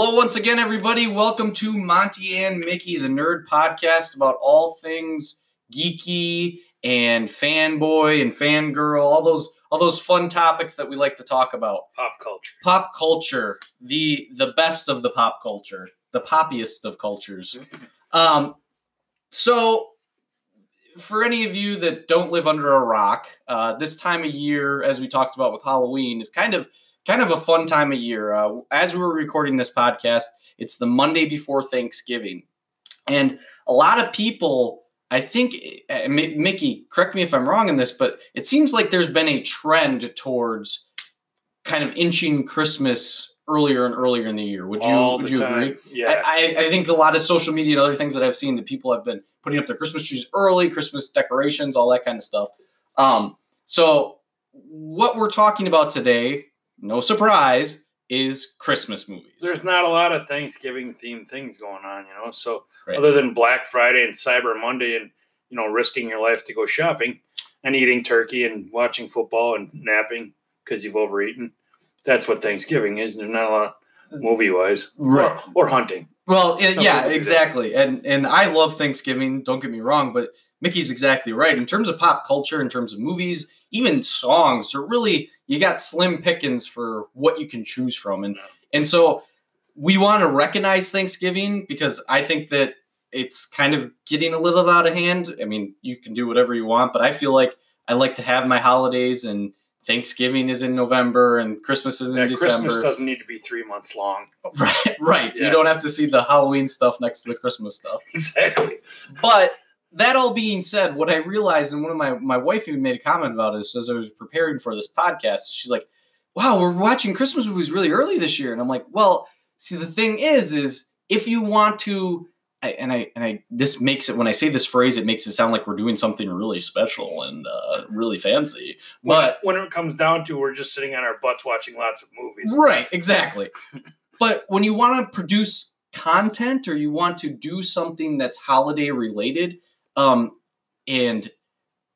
Hello, once again, everybody. Welcome to Monty and Mickey, the nerd podcast about all things geeky and fanboy and fangirl, all those all those fun topics that we like to talk about. Pop culture. Pop culture, the the best of the pop culture, the poppiest of cultures. Um, so, for any of you that don't live under a rock, uh, this time of year, as we talked about with Halloween, is kind of kind of a fun time of year. Uh, as we were recording this podcast, it's the Monday before Thanksgiving, and a lot of people. I think, uh, Mickey, correct me if I'm wrong in this, but it seems like there's been a trend towards kind of inching Christmas earlier and earlier in the year. Would you All would you time. agree? Yeah. I, I, I think a lot of social media and other things that I've seen that people have been putting up their Christmas trees early, Christmas decorations, all that kind of stuff. Um, so what we're talking about today, no surprise, is Christmas movies. There's not a lot of Thanksgiving themed things going on, you know. So Right. other than Black Friday and Cyber Monday and you know risking your life to go shopping and eating turkey and watching football and napping because you've overeaten, that's what Thanksgiving is. There's not a lot movie wise Right. or, or hunting. Well, it- yeah, people do that. exactly. And and I love Thanksgiving, don't get me wrong, but Mickey's exactly right. In terms of pop culture, in terms of movies, even songs, are really you got slim pickings for what you can choose from. And Yeah. and so we want to recognize Thanksgiving because I think that it's kind of getting a little out of hand. I mean, you can do whatever you want, but I feel like I like to have my holidays and Thanksgiving is in November and Christmas is in That December. Christmas doesn't need to be three months long. Right, right. You don't have to see the Halloween stuff next to the Christmas stuff. Exactly. But that all being said, what I realized, and one of my my wife even made a comment about this as I was preparing for this podcast. She's like, "Wow, we're watching Christmas movies really early this year," and I'm like, "Well, see, the thing is, is if you want to." I, and I and I this makes it when I say this phrase, it makes it sound like we're doing something really special and uh, really fancy. When, But when it comes down to, we're just sitting on our butts watching lots of movies. Right, exactly. but when you want to produce content or you want to do something that's holiday related, um, and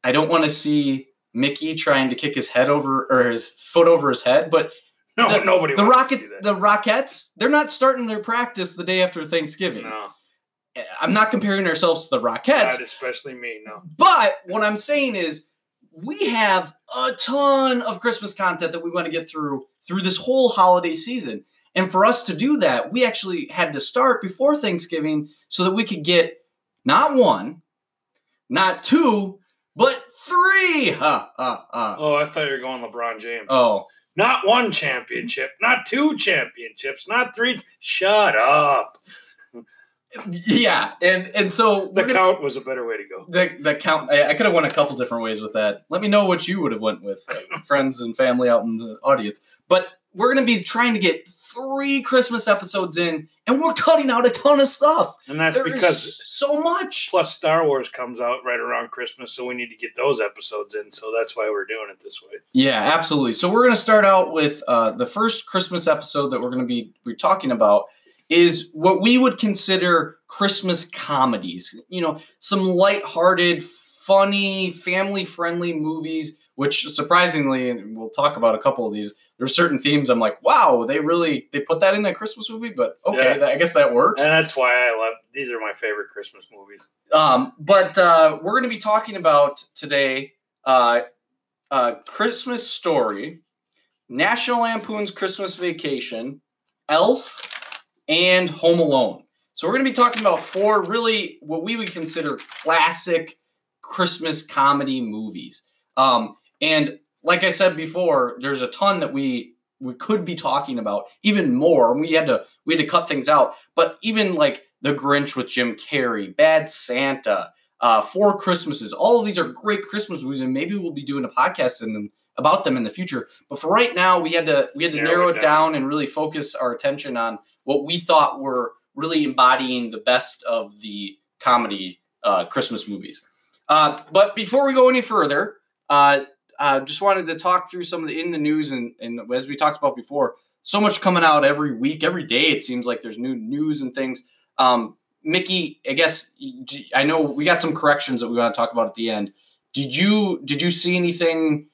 I don't want to see Mickey trying to kick his head over or his foot over his head, but No, The- nobody. the rocket the Rockettes, they're not starting their practice the day after Thanksgiving. no, I'm not comparing ourselves to the Rockettes, not especially me. No. but what I'm saying is we have a ton of Christmas content that we want to get through through this whole holiday season. And for us to do that, we actually had to start before Thanksgiving so that we could get not one, not two, but three. Ha, ha, ha. Oh, I thought you were going LeBron James. Oh, Not one championship, not two championships, not three. Shut up. yeah. And and so The gonna- count was a better way to go. the the count I, I could have went a couple different ways with that let me know what you would have went with uh, friends and family out in the audience but we're going to be trying to get three christmas episodes in and we're cutting out a ton of stuff And that's There because so much plus Star Wars comes out right around Christmas, so we need to get those episodes in. So that's why we're doing it this way. yeah absolutely so we're going to start out with uh, the first christmas episode that we're going to be we're talking about is what we would consider christmas comedies you know some light-hearted funny family-friendly movies which surprisingly and we'll talk about a couple of these there's certain themes i'm like wow they really they put that in a christmas movie but okay Yeah. i guess that works And that's why I love these are my favorite Christmas movies. um, but uh, we're going to be talking about today uh, uh, Christmas Story, National Lampoon's Christmas Vacation, Elf, and Home Alone. So we're going to be talking about four really what we would consider classic Christmas comedy movies. Um, and like I said before, there's a ton that we we could be talking about, even more. We had to we had to cut things out. But even like The Grinch with Jim Carrey, Bad Santa, uh, Four Christmases, all of these are great Christmas movies, and maybe we'll be doing a podcast in them about them in the future. But for right now, we had to we had to narrow, it down and really focus our attention on what we thought were really embodying the best of the comedy uh, Christmas movies. Uh, but before we go any further, uh, uh, just wanted to talk through some of the in the news and, and as we talked about before, so much coming out every week, every day. It seems like there's new news and things. Um, Mickey, I guess I know we got some corrections that we want to talk about at the end. Did you did you see anything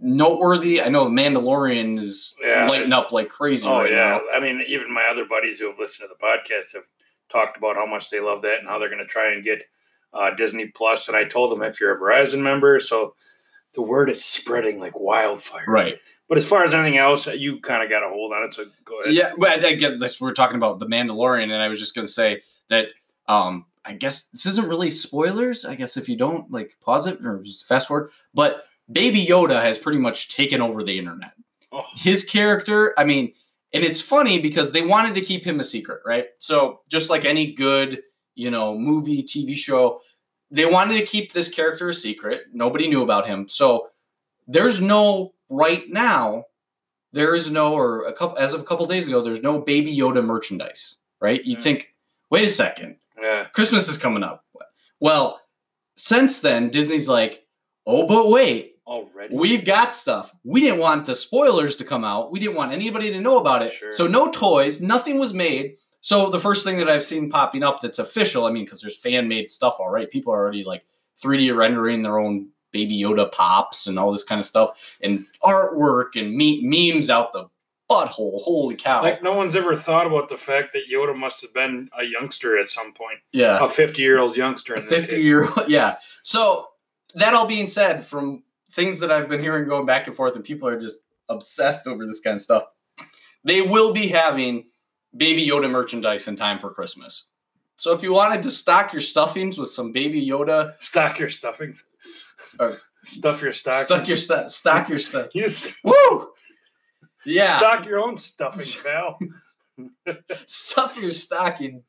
noteworthy. I know the Mandalorian is Yeah. lighting up like crazy Oh right yeah, now. I mean, even my other buddies who have listened to the podcast have talked about how much they love that and how they're going to try and get uh, Disney Plus. And I told them if you're a Verizon member, so the word is spreading like wildfire. Right. But as far as anything else, you kind of got a hold on it. So go ahead. Yeah, but I guess this we're talking about the Mandalorian, and I was just gonna say that um I guess this isn't really spoilers. I guess if you don't like pause it or just fast forward, but Baby Yoda has pretty much taken over the internet. Oh, His character, I mean, and it's funny because they wanted to keep him a secret, right? So just like any good, you know, movie, TV show, they wanted to keep this character a secret. Nobody knew about him. So there's no right now there is no or a couple as of a couple days ago there's no baby yoda merchandise right you Mm. think wait a second yeah. christmas is coming up well since then disney's like oh but wait Already. we've got stuff we didn't want the spoilers to come out we didn't want anybody to know about it Sure. so no toys nothing was made so the first thing that i've seen popping up that's official i mean because there's fan made stuff all right. people are already like 3d rendering their own baby yoda pops and all this kind of stuff and artwork and me- memes out the butthole holy cow Like no one's ever thought about the fact that Yoda must have been a youngster at some point, yeah a fifty-year-old youngster. In this 50 case. year old yeah so that all being said from things that i've been hearing going back and forth and people are just obsessed over this kind of stuff they will be having baby yoda merchandise in time for christmas so if you wanted to stock your stuffings with some baby yoda Stock your stuffings. or Stuff your stock. stock your stu- stock your stuff You s- woo yeah stock your own stuffing, pal. stuff your stocking.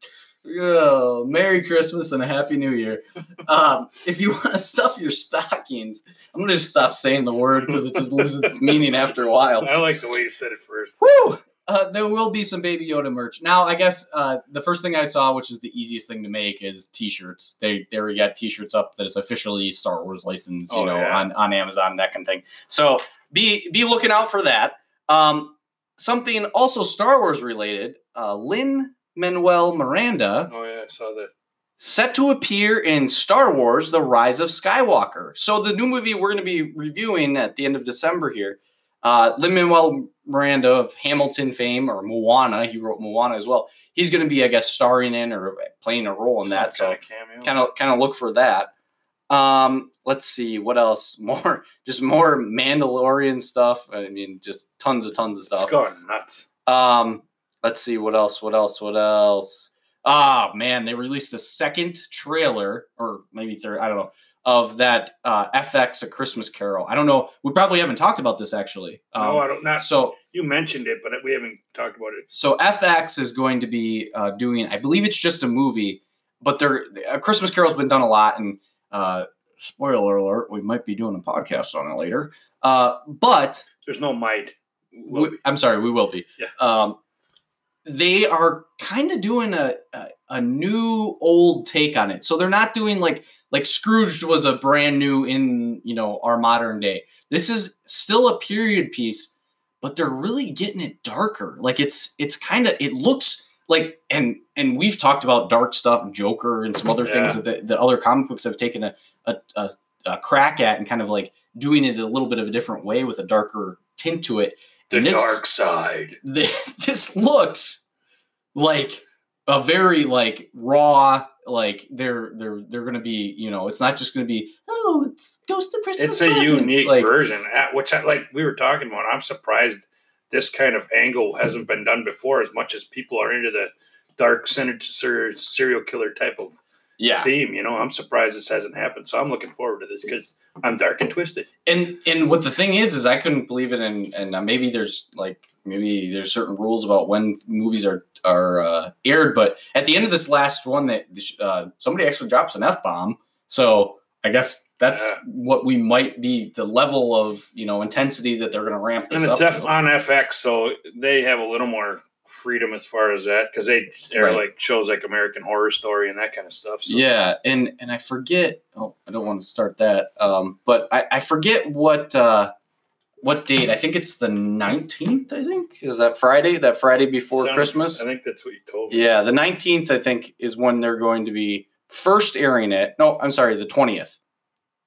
Oh, Merry Christmas and a Happy New Year. Um, if you want to stuff your stockings, I'm gonna just stop saying the word because it just loses its meaning after a while. I like the way you said it first. Woo! Uh, there will be some Baby Yoda merch. Now, I guess uh, the first thing I saw, which is the easiest thing to make, is T-shirts. They they already got T-shirts up that is officially Star Wars licensed, you Oh, know, yeah. on on Amazon, that kind of thing. So be be looking out for that. Um, something also Star Wars related. Uh, Lin Manuel Miranda Oh yeah, I saw that. set to appear in Star Wars: The Rise of Skywalker. So the new movie we're going to be reviewing at the end of December here. Uh, Lin Manuel Miranda of Hamilton fame or Moana, he wrote Moana as well. He's going to be, I guess, starring in or playing a role in that. Some So kind of kind of look for that. Um, let's see what else. More just more Mandalorian stuff. I mean, just tons of tons of stuff. it's going nuts. Um, let's see what else. What else? What else? Ah, man, they released a second trailer, or maybe third. I don't know of that uh, FX A Christmas Carol. I don't know. We probably haven't talked about this actually. Um, no, I don't. Not so you mentioned it, but we haven't talked about it. so FX is going to be uh, doing. I believe it's just a movie, but they're a Christmas Carol's been done a lot, and uh, spoiler alert, we might be doing a podcast on it later. Uh, but There's no might. We. I'm sorry, we will be. Yeah. Um, they are kind of doing a, a a new old take on it. So they're not doing like like Scrooge was a brand new in you know our modern day. This is still a period piece, but they're really getting it darker. Like it's it's kind of it looks like and and we've talked about dark stuff, Joker and some other things Yeah. that the other comic books have taken a, a, a, a crack at and kind of like doing it a little bit of a different way with a darker tint to it The this- dark side. the, this looks like a very like raw like they're they're they're gonna be you know it's not just gonna be oh it's ghost of christmas It's a Present." unique like version, at which I like. We were talking about. I'm surprised this kind of angle hasn't been done before. As much as people are into the dark sinister serial killer type of yeah theme, you know, I'm surprised this hasn't happened. So I'm looking forward to this because I'm dark and twisted. and and what the thing is is i couldn't believe it and and uh, maybe there's like maybe there's certain rules about when movies are are uh, aired but at the end of this last one that uh, somebody actually drops an f-bomb so i guess that's Yeah. what we might be the level of you know intensity that they're going to ramp this And it's up F- on FX, so they have a little more freedom as far as that because they are Right. like shows like American Horror Story and that kind of stuff. So Yeah, and and I forget. Oh, I don't want to start that. Um, but I, I forget what uh, what date. I think it's the nineteenth. I think is that Friday. That Friday before Sounds- Christmas. I think that's what you told me. Yeah, the nineteenth. I think is when they're going to be first airing it. No, I'm sorry, the twentieth.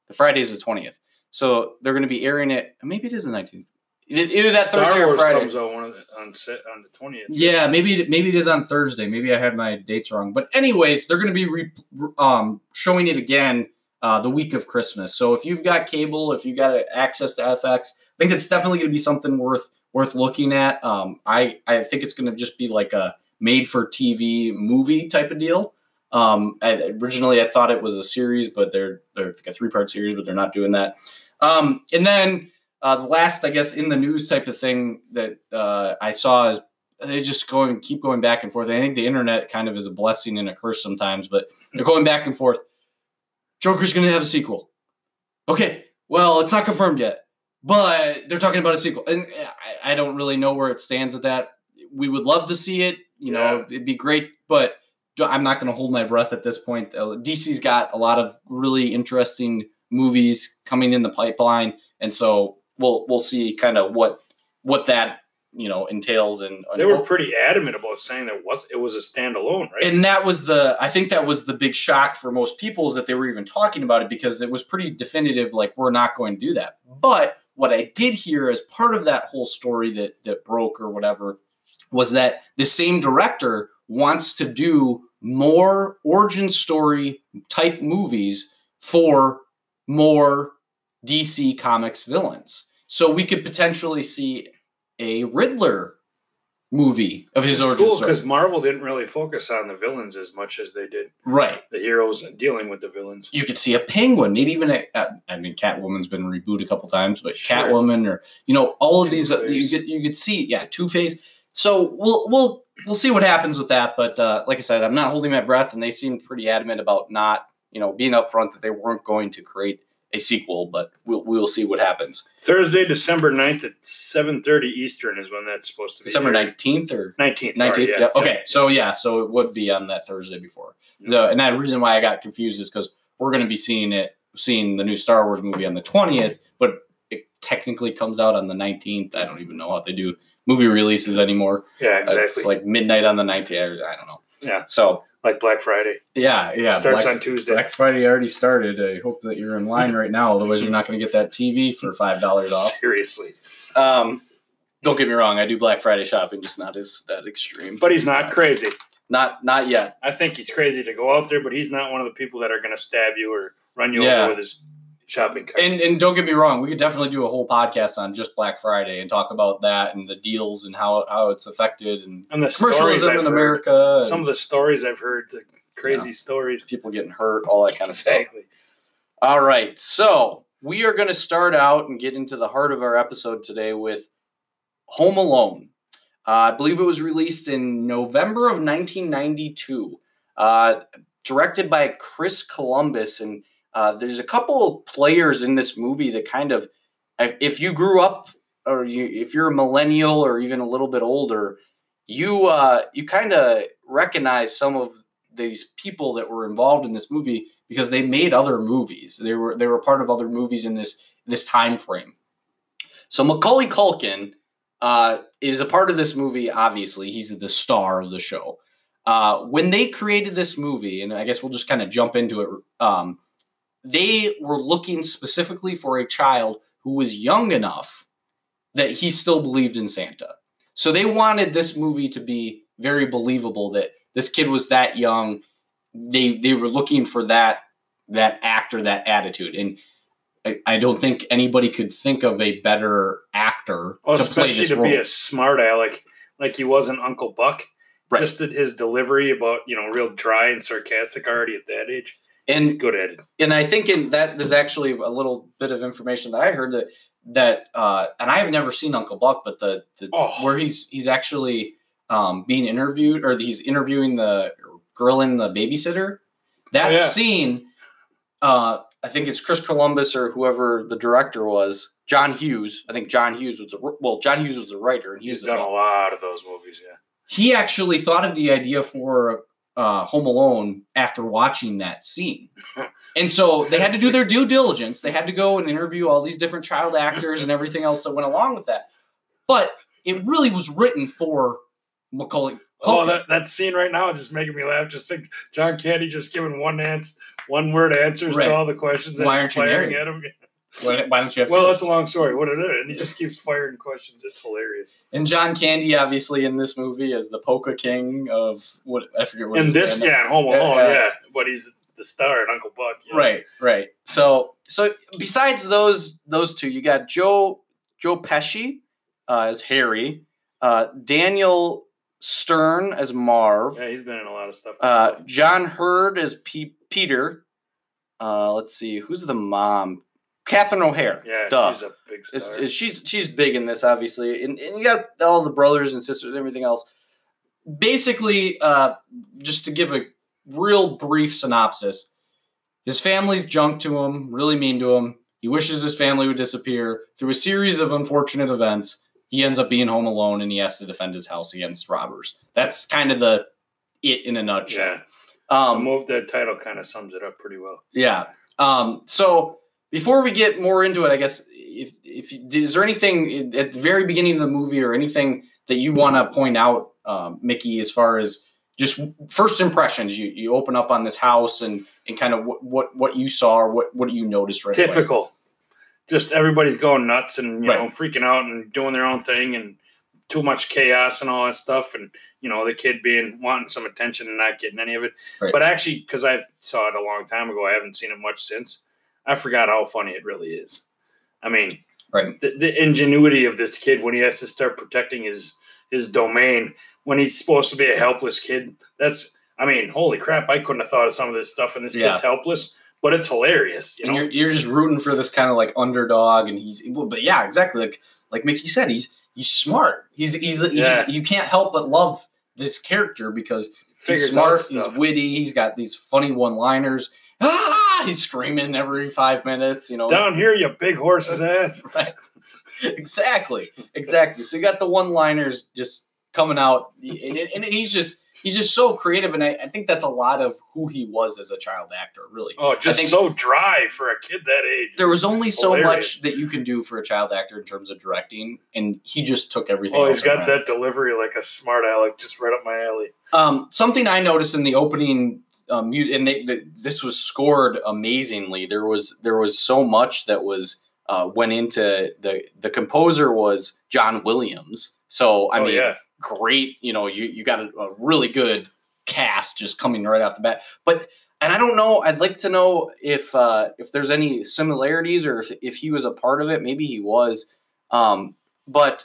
The Friday is the twentieth. So they're going to be airing it. Maybe it is the nineteenth. Either that Star Thursday or Friday. comes out one of the, on set on the twentieth. Yeah, maybe it, maybe it is on Thursday. Maybe I had my dates wrong. But anyways, they're going to be re, um, showing it again uh, the week of Christmas. So if you've got cable, if you've got access to FX, I think it's definitely going to be something worth worth looking at. Um, I I think it's going to just be like a made for TV movie type of deal. Um, I, originally, I thought it was a series, but they're they're like a three part series, but they're not doing that. Um, and then uh, the last, I guess, in the news type of thing that uh, I saw is they just going keep going back and forth. I think the internet kind of is a blessing and a curse sometimes, but they're going back and forth. Joker's going to have a sequel. Okay, well, it's not confirmed yet, but they're talking about a sequel, and I, I don't really know where it stands at that. We would love to see it. You know, Yeah. it'd be great, but I'm not going to hold my breath at this point. Uh, DC's got a lot of really interesting movies coming in the pipeline, and so we'll we'll see kind of what what that you know entails. And They were pretty adamant about saying that was it was a standalone, right? and that was the I think that was the big shock for most people is that they were even talking about it because it was pretty definitive. Like we're not going to do that. But what I did hear as part of that whole story that that broke or whatever was that the same director wants to do more origin story type movies for more DC Comics villains. So we could potentially see a Riddler movie of his is origin cool story. because Marvel didn't really focus on the villains as much as they did Right. the heroes dealing with the villains. you could see a penguin, maybe even a. uh, I mean, Catwoman's been rebooted a couple times, but Sure. Catwoman or you know all of these, uh, you Two-Face. could you could see, yeah, Two Face. So we'll we'll we'll see what happens with that. But uh, like I said, I'm not holding my breath, and they seemed pretty adamant about not you know being upfront that they weren't going to create a sequel. But we'll we'll see what happens. Thursday, December 9th at 7.30 Eastern is when that's supposed to be. December nineteenth or 19th. nineteenth. sorry, yeah. Okay. So yeah, so it would be on that Thursday before. The and that reason why I got confused is because we're going to be seeing it, seeing the new Star Wars movie on the twentieth, but it technically comes out on the nineteenth. I don't even know how they do movie releases anymore. Yeah, Uh, exactly. It's like midnight on the nineteenth. I don't know. Yeah. So like Black Friday. yeah, yeah. Starts Black, on Tuesday. Black Friday already started. I hope that you're in line right now. Otherwise, you're not going to get that TV for five dollars off. Seriously. Um, don't get me wrong. I do Black Friday shopping, just not as that extreme. But he's not crazy. Not not yet. I think he's crazy to go out there, but he's not one of the people that are going to stab you or run you Yeah. over with his shopping cart. And and don't get me wrong, we could definitely do a whole podcast on just Black Friday and talk about that and the deals and how how it's affected and And the commercialism in heard, America. some of the stories I've heard, the crazy stories. people getting hurt, all that kind of stuff. Exactly. All right, so we are going to start out and get into the heart of our episode today with Home Alone. Uh, I believe it was released in November of 1992, uh, directed by Chris Columbus. And uh, there's a couple of players in this movie that kind of, if you grew up or you, if you're a millennial or even a little bit older, you uh, you kind of recognize some of these people that were involved in this movie because they made other movies. They were they were part of other movies in this this time frame. So Macaulay Culkin uh, is a part of this movie. Obviously, he's the star of the show. Uh, when they created this movie, and I guess we'll just kind of jump into it. Um, they were looking specifically for a child who was young enough that he still believed in Santa. So they wanted this movie to be very believable that this kid was that young. They they were looking for that that actor, that attitude, and I, I don't think anybody could think of a better actor Well, to play especially this to role. be a smart aleck like he was in Uncle Buck. Right. Just his delivery about, you know, real dry and sarcastic already at that age. He's and good at it. and I think in that there's actually a little bit of information that I heard that that uh, and I have never seen Uncle Buck, but the, the Oh. where he's he's actually um, being interviewed or he's interviewing the grilling the babysitter. That Oh, yeah. scene, uh, I think it's Chris Columbus or whoever the director was, John Hughes. I think John Hughes was a well, John Hughes was a writer, and He's he's done a lot of those movies, yeah. he actually thought of the idea for uh, Home Alone after watching that scene. And so they had to do their due diligence. They had to go and interview all these different child actors and everything else that went along with that. But it really was written for Macaulay. Oh, that, that scene right now is just making me laugh. Just think John Candy just giving one answer, one word answers Right. to all the questions. Why aren't you married? Why, why don't you have? Well, kids? that's a long story. What it is, and he just keeps firing questions. It's hilarious. and John Candy, obviously, in this movie as the polka king of what I forget what. His this, yeah, and Home Alone, yeah. yeah. But he's the star at Uncle Buck. yeah. Right, right. So, so besides those those two, you got Joe Joe Pesci uh, as Harry, uh, Daniel Stern as Marv, Yeah, he's been in a lot of stuff. uh, John Heard as P- Peter. Uh, let's see, who's the mom? Catherine O'Hara. yeah, duh. she's a big star. it's- she's she's big in this, obviously, and, and you got all the brothers and sisters and everything else. Basically, uh, just to give a real brief synopsis, his family's junk to him, really mean to him. He wishes his family would disappear. Through a series of unfortunate events, he ends up being home alone and he has to defend his house against robbers. That's kind of the it in a nutshell. yeah, the Um, move that title kind of sums it up pretty well. yeah. Um, so before we get more into it, I guess if if is there anything at the very beginning of the movie or anything that you want to point out, um, Mickey, as far as just first impressions? You you open up on this house and and kind of what what, what you saw or what what you noticed right away. Typical. Just everybody's going nuts and you know freaking out and doing their own thing and too much chaos and all that stuff and you know the kid being wanting some attention and not getting any of it. Right. But actually, because I saw it a long time ago, I haven't seen it much since. I forgot how funny it really is. I mean, Right. the, the ingenuity of this kid when he has to start protecting his his domain when he's supposed to be a helpless kid. That's I mean, holy crap! I couldn't have thought of some of this stuff, and this Yeah. kid's helpless, but it's hilarious. You and know, you're, you're just rooting for this kind of like underdog, and he's but yeah, exactly like like Mickey said, he's he's smart. He's he's, he's Yeah. you can't help but love this character because he's smart, he's witty, he's got these funny one-liners. Ah! Ah, he's screaming every five minutes, you know. Down here, you big horse's ass. Right. exactly, exactly. So you got the one-liners just coming out, and, and he's just he's just so creative, and I, I think that's a lot of who he was as a child actor, really. Oh, just so dry for a kid that age. There was only so Hilarious. much that you can do for a child actor in terms of directing, and he just took everything. Oh, he's got ran. that delivery like a smart aleck, just right up my alley. Um, something I noticed in the opening um, and they, the, this was scored amazingly. There was there was so much that was uh, went into the the composer was John Williams. So I oh mean, yeah, great. You know, you you got a, a really good cast just coming right off the bat. But and I don't know. I'd like to know if uh, if there's any similarities or if if he was a part of it. Maybe he was. Um, but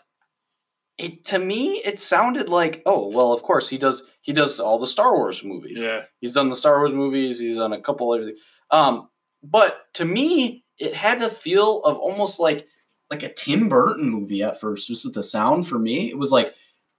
it to me it sounded like oh well of course he does he does all the Star Wars movies. yeah. He's done the Star Wars movies. He's done a couple of everything. Um, but to me, it had the feel of almost like like a Tim Burton movie at first, just with the sound. For me, it was like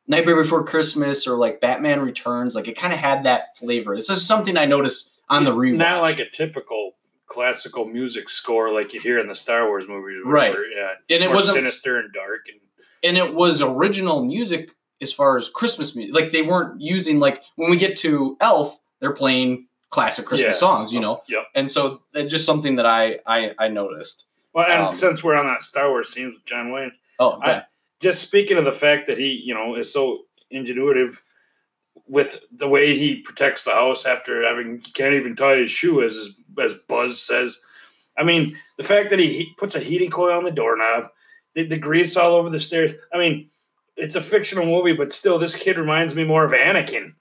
Nightmare Before Christmas or like Batman Returns. Like it kind of had that flavor. This is something I noticed on the rewatch. Not like a typical classical music score like you hear in the Star Wars movies. Right. Yeah. and it wasn't sinister and dark and and it was original music as far as Christmas music. Like they weren't using like when we get to Elf, they're playing classic Christmas Yeah. songs, you know. Yep. And so it's just something that I I, I noticed. Well, and Um, since we're on that Star Wars themes with John Wayne, Oh, okay. I- just speaking of the fact that he, you know, is so ingenuitive with the way he protects the house after having can't even tie his shoe, as as Buzz says. I mean, the fact that he, he puts a heating coil on the doorknob, the, the grease all over the stairs. I mean, it's a fictional movie, but still, this kid reminds me more of Anakin.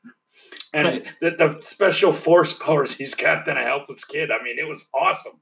And Right. the, the special force powers he's got than a helpless kid. I mean, it was awesome.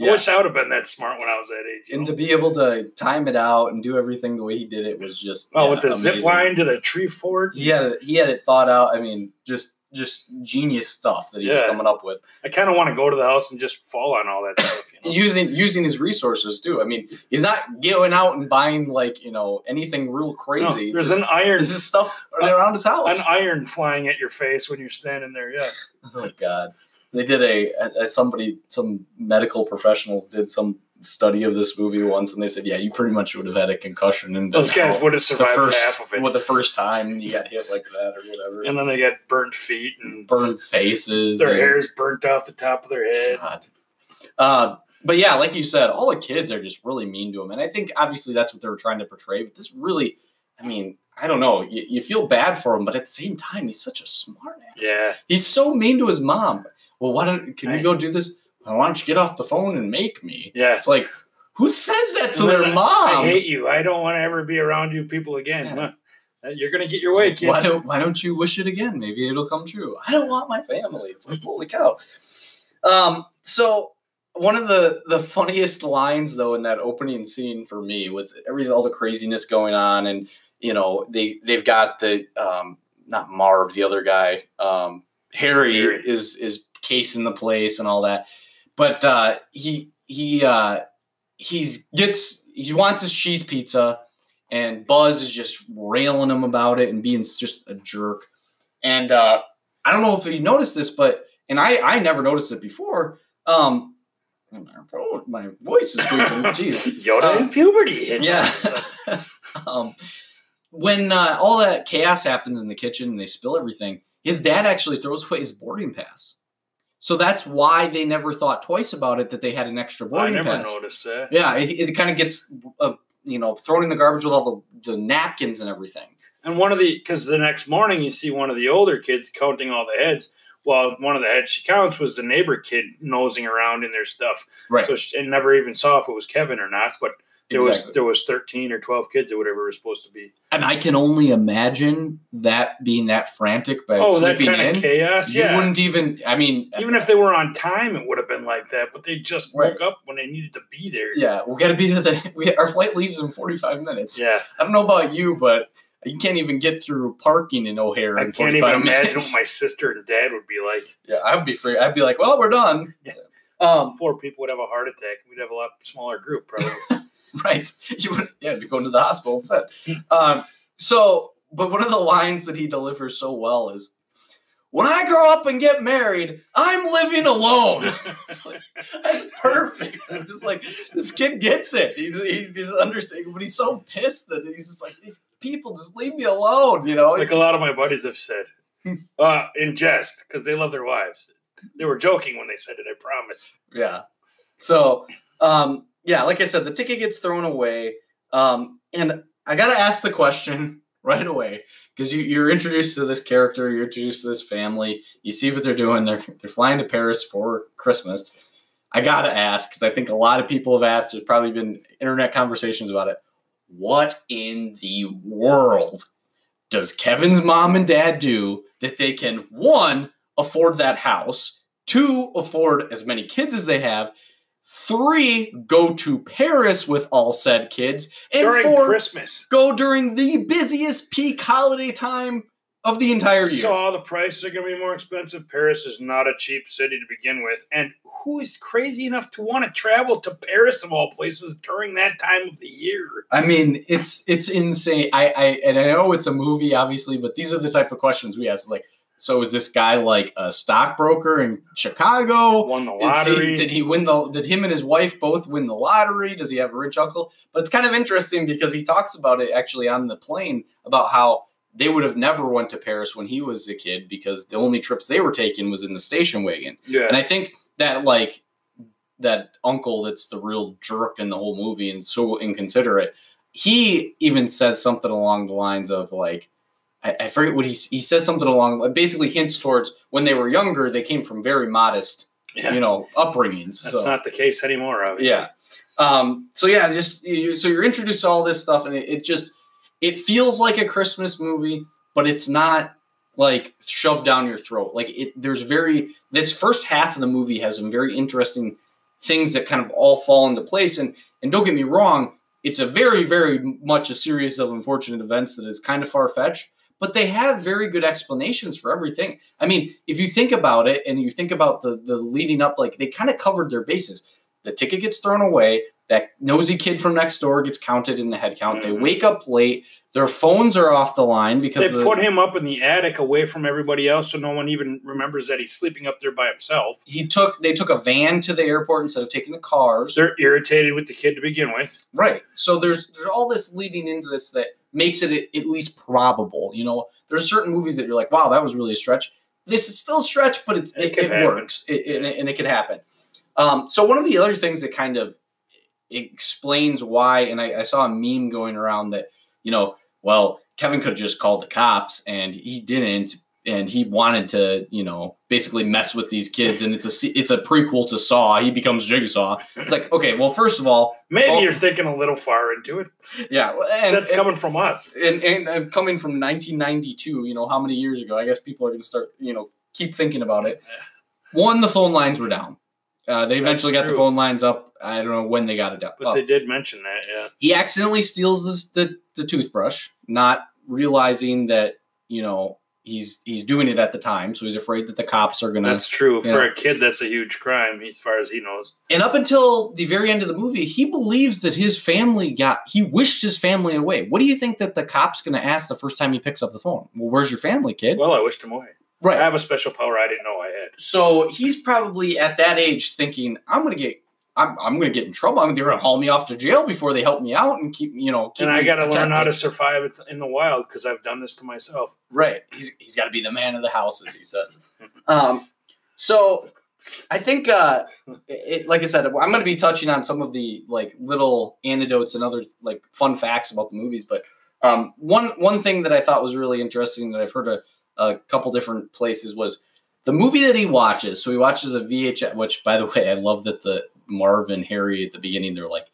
I wish I would have been that smart when I was that age. and know? to be able to time it out and do everything the way he did it was just Oh, yeah, with the zip line to the tree fort. He had it, he had it thought out. I mean, just just genius stuff that he was Yeah. coming up with. I kind of want to go to the house and just fall on all that stuff. You know? Using using his resources too. I mean, he's not going out and buying like you know anything real crazy. It's there's just- an iron, this is stuff around his house. an iron flying at your face when you're standing there. Yeah, Oh my God! They did a, a somebody some medical professionals did some study of this movie once, and they said, yeah, you pretty much would have had a concussion and those guys would have survived first half of it, well, the first time you got hit like that or whatever. and then they got burnt feet and burned faces. their and- hair's burnt off the top of their head. God. Uh, but yeah, like you said, all the kids are just really mean to him, and I think obviously that's what they were trying to portray. But this really, I mean, I don't know. You, you feel bad for him, but at the same time, he's such a smart ass. Yeah, He's so mean to his mom. Well, why don't can we Right. go do this? Why don't you get off the phone and make me? yeah. It's like, Who says that to their mom? I hate you. I don't want to ever be around you people again. Yeah. Uh, You're gonna get your way, kid. Why don't Why don't you wish it again? Maybe it'll come true. I don't want my family. It's like holy cow. Um. So one of the the funniest lines though in that opening scene for me with every all the craziness going on and you know they they've got the um not Marv the other guy um Harry, Harry. is is casing the place and all that but uh he he uh he's gets he wants his cheese pizza and Buzz is just railing him about it and being just a jerk and uh I don't know if you noticed this but and I I never noticed it before um my voice is squeaking jeez Yoda in puberty. hit yeah. um, when uh, all that chaos happens in the kitchen and they spill everything, his dad actually throws away his boarding pass. So that's why they never thought twice about it that they had an extra boy. I boarding never pass. noticed that. Yeah, it, it kind of gets uh, you know thrown in the garbage with all the, the napkins and everything. And one of the because the next morning you see one of the older kids counting all the heads. Well, one of the heads she counts was the neighbor kid nosing around in their stuff. Right. So she and never even saw if it was Kevin or not. But there exactly. was there was thirteen or twelve kids or whatever it was supposed to be. and I can only imagine that being that frantic by oh, that kind in. of chaos. You Yeah. wouldn't even. I mean, Even if they were on time, it would have been like that. But they just Right. woke up when they needed to be there. yeah, we got to be to the. We, our flight leaves in forty five minutes. Yeah. I don't know about you, but you can't even get through parking in O'Hare. I can't even 45 imagine what my sister and dad would be like. yeah, I'd be free. I'd be like, well, we're done. Yeah. Um, Four people would have a heart attack. We'd have a lot smaller group, probably. right. You would, yeah, be going to the hospital instead. Um, so, but one of the lines that he delivers so well is, "When I grow up and get married, I'm living alone." it's like that's perfect. I'm just like, this kid gets it. He's he, he's understanding, but he's so pissed that he's just like, these people just leave me alone. You know, like It's a lot of my buddies have said, uh, in jest, because they love their wives. They were joking when they said it. I promise. Yeah. So, um, yeah, like I said, the ticket gets thrown away. Um, and I got to ask the question right away because you, you're introduced to this character, you're introduced to this family, you see what they're doing. They're, they're flying to Paris for Christmas. I got to ask because I think a lot of people have asked, there's probably been internet conversations about it. What in the world does Kevin's mom and dad do that they can, one, afford that house, two, afford as many kids as they have, three, go to Paris with all said kids, and During four, Christmas. go during the busiest peak holiday time of the entire year. So the prices are going to be more expensive. Paris is not a cheap city to begin with. And who is crazy enough to want to travel to Paris of all places during that time of the year? I mean, it's it's insane. I, I and I know it's a movie, obviously, but these are the type of questions we ask. Like, so is this guy like a stockbroker in Chicago? Won the Is he- lottery. did he win the? Did him and his wife both win the lottery? Does he have a rich uncle? But it's kind of interesting because he talks about it actually on the plane about how they would have never went to Paris when he was a kid because the only trips they were taking was in the station wagon. yeah. And I think that like that uncle that's the real jerk in the whole movie and so inconsiderate. He even says something along the lines of like, I, I forget what he he says something along basically hints towards when they were younger they came from very modest yeah. you know upbringings. That's so, not the case anymore, obviously. yeah. Um, so yeah, just you, so you're introduced to all this stuff and it, it just it feels like a Christmas movie, but it's not like shoved down your throat. Like it there's very this first half of the movie has some very interesting things that kind of all fall into place and and don't get me wrong, it's a very very much a series of unfortunate events that is kind of far-fetched, but they have very good explanations for everything. I mean, if you think about it and you think about the the leading up like they kind of covered their bases. The ticket gets thrown away, that nosy kid from next door gets counted in the head count. They Mhm. wake up late. Their phones are off the line because They the- put him up in the attic away from everybody else so no one even remembers that he's sleeping up there by himself. he took they took a van to the airport instead of taking the cars. They're irritated with the kid to begin with. right. So there's there's all this leading into this that makes it at- least probable. You know, there's certain movies that you're like, wow, that was really a stretch. This is still a stretch, but it's, It it, it, works it, it- and it can happen. Um, so one of the other things that kind of explains why, and I, I saw a meme going around that you know, well, Kevin could have just called the cops and he didn't and he wanted to, you know, basically mess with these kids. And it's a it's a prequel to Saw. He becomes Jigsaw. It's like, okay, well, first of all, Maybe Oh. you're thinking a little far into it. yeah, and, That's and- coming from us. and, and uh, coming from 1992, you know, how many years ago? I guess people are going to start, you know, keep thinking about it. One, the phone lines were down. Uh, they eventually got the phone lines up. I don't know when they got it down. But up. they did mention that, yeah. he accidentally steals this, the the toothbrush, not realizing that you know he's he's doing it at the time. So he's afraid that the cops are going to. That's true. For Yeah. a kid, that's a huge crime, as far as he knows. And up until the very end of the movie, he believes that his family got. He wished his family away. What do you think that the cop's going to ask the first time he picks up the phone? Well, where's your family, kid? Well, I wished him away. right. I have a special power I didn't know I had. So he's probably at that age thinking, I'm gonna get I'm, I'm gonna get in trouble. I'm they're gonna haul me off to jail before they help me out and keep you know keep And I got to learn how to survive in the wild because I've done this to myself. right. He's he's got to be the man of the house, as he says. Um, so I think uh, it, like I said, I'm gonna be touching on some of the like little anecdotes and other like fun facts about the movies. But um, one one thing that I thought was really interesting that I've heard a, a couple different places was the movie that he watches. So he watches a VHS, which by the way, I love that the Marv and Harry at the beginning they're like,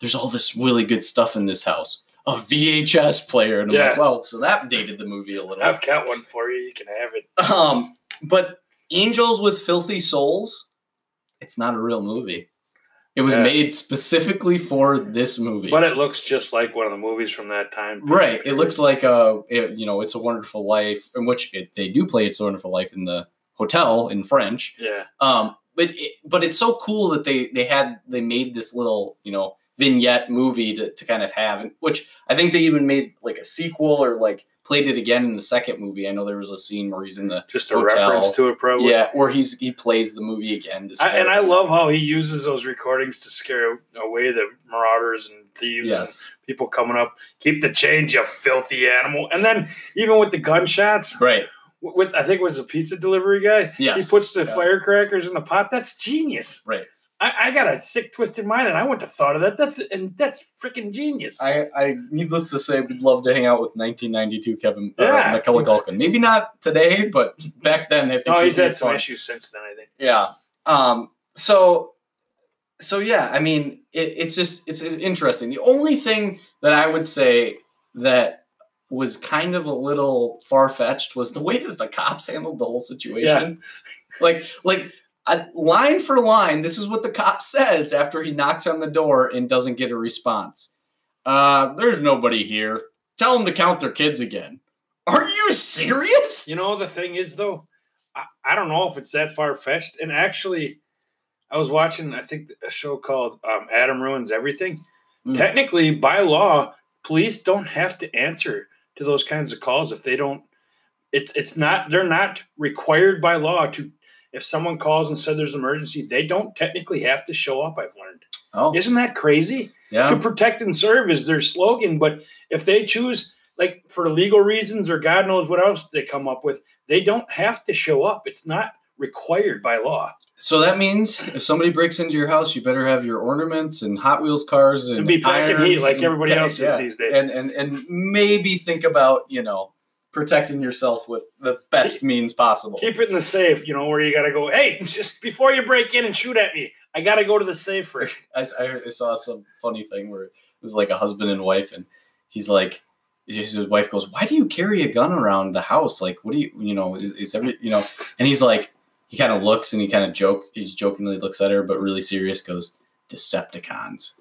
"There's all this really good stuff in this house." A VHS player, and I'm like, well, so that dated the movie a little. I've got one for you. You can have it. Um, but Angels with Filthy Souls, it's not a real movie. It was Yeah. made specifically for this movie. But it looks just like one of the movies from that time. right. It looks like a, it- you know, It's a Wonderful Life, in which it, they do play It's a Wonderful Life in the hotel in French. Yeah. Um, but it, but it's so cool that they they had they made this little you know vignette movie to, to kind of have, which I think they even made like a sequel or like played it again in the second movie. I know there was a scene where he's in the Just a Hotel. reference to it, probably. yeah, where he's he plays the movie again. I, and I love how he uses those recordings to scare away the marauders and thieves and people coming up. Keep the change, you filthy animal. And then even with the gunshots, right. With I think it was a pizza delivery guy. Yes, He puts the Yeah. firecrackers in the pot. That's genius. right. I, I got a sick, twisted mind, and I wouldn't have thought of that. That's and that's freaking genius. I, I needless to say, would love to hang out with 1992 Kevin uh, Yeah. Macaulay Maybe not today, but back then I think. No, he'd he's had some fun. issues since then. I think. Yeah. Um. So, so yeah. I mean, it, it's just it's, it's interesting. The only thing that I would say that was kind of a little far fetched was the way that the cops handled the whole situation. Yeah. Like, like. uh line for line, this is what the cop says after he knocks on the door and doesn't get a response. Uh, there's nobody here. Tell them to count their kids again. Are you serious? You know, the thing is though, I, I don't know if it's that far fetched. And actually, I was watching, I think, a show called um, Adam Ruins Everything. Mm. Technically, by law, police don't have to answer to those kinds of calls if they don't. It's it's not they're not required by law to. If someone calls and said there's an emergency, they don't technically have to show up. I've learned. Oh, Isn't that crazy? yeah. to protect and serve is their slogan. But if they choose, like for legal reasons or God knows what else they come up with, they don't have to show up. It's not required by law. So that means if somebody breaks into your house, you better have your ornaments and Hot Wheels cars and, And be packing heat like everybody else is yeah. these days. And, and and maybe think about you know protecting yourself with the best means possible. Keep it in the safe, you know, where you got to go, hey, just before you break in and shoot at me, I got to go to the safe first. I, I saw some funny thing where it was like a husband and wife, and he's like, his wife goes, "Why do you carry a gun around the house? Like, what do you, you know, it's every, you know?" And he's like, he kind of looks and he kind of joke, he jokingly looks at her, but really serious, goes, "Decepticons."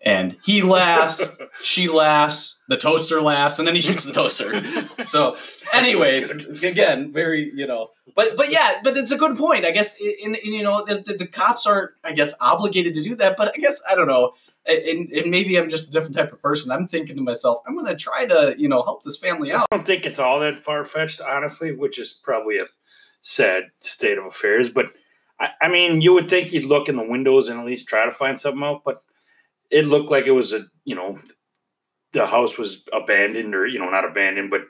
And he laughs, she laughs, the toaster laughs, and then he shoots the toaster. So, anyways, again, very you know, but but yeah, but it's a good point. I guess in, you know the, the, the cops aren't I guess obligated to do that, but I guess I don't know. And, and maybe I'm just a different type of person. I'm thinking to myself, I'm gonna try to you know help this family out. I don't think it's all that far fetched, honestly, which is probably a sad state of affairs. But I, I mean, you would think you'd look in the windows and at least try to find something out, but it looked like it was a, you know, the house was abandoned or, you know, not abandoned, but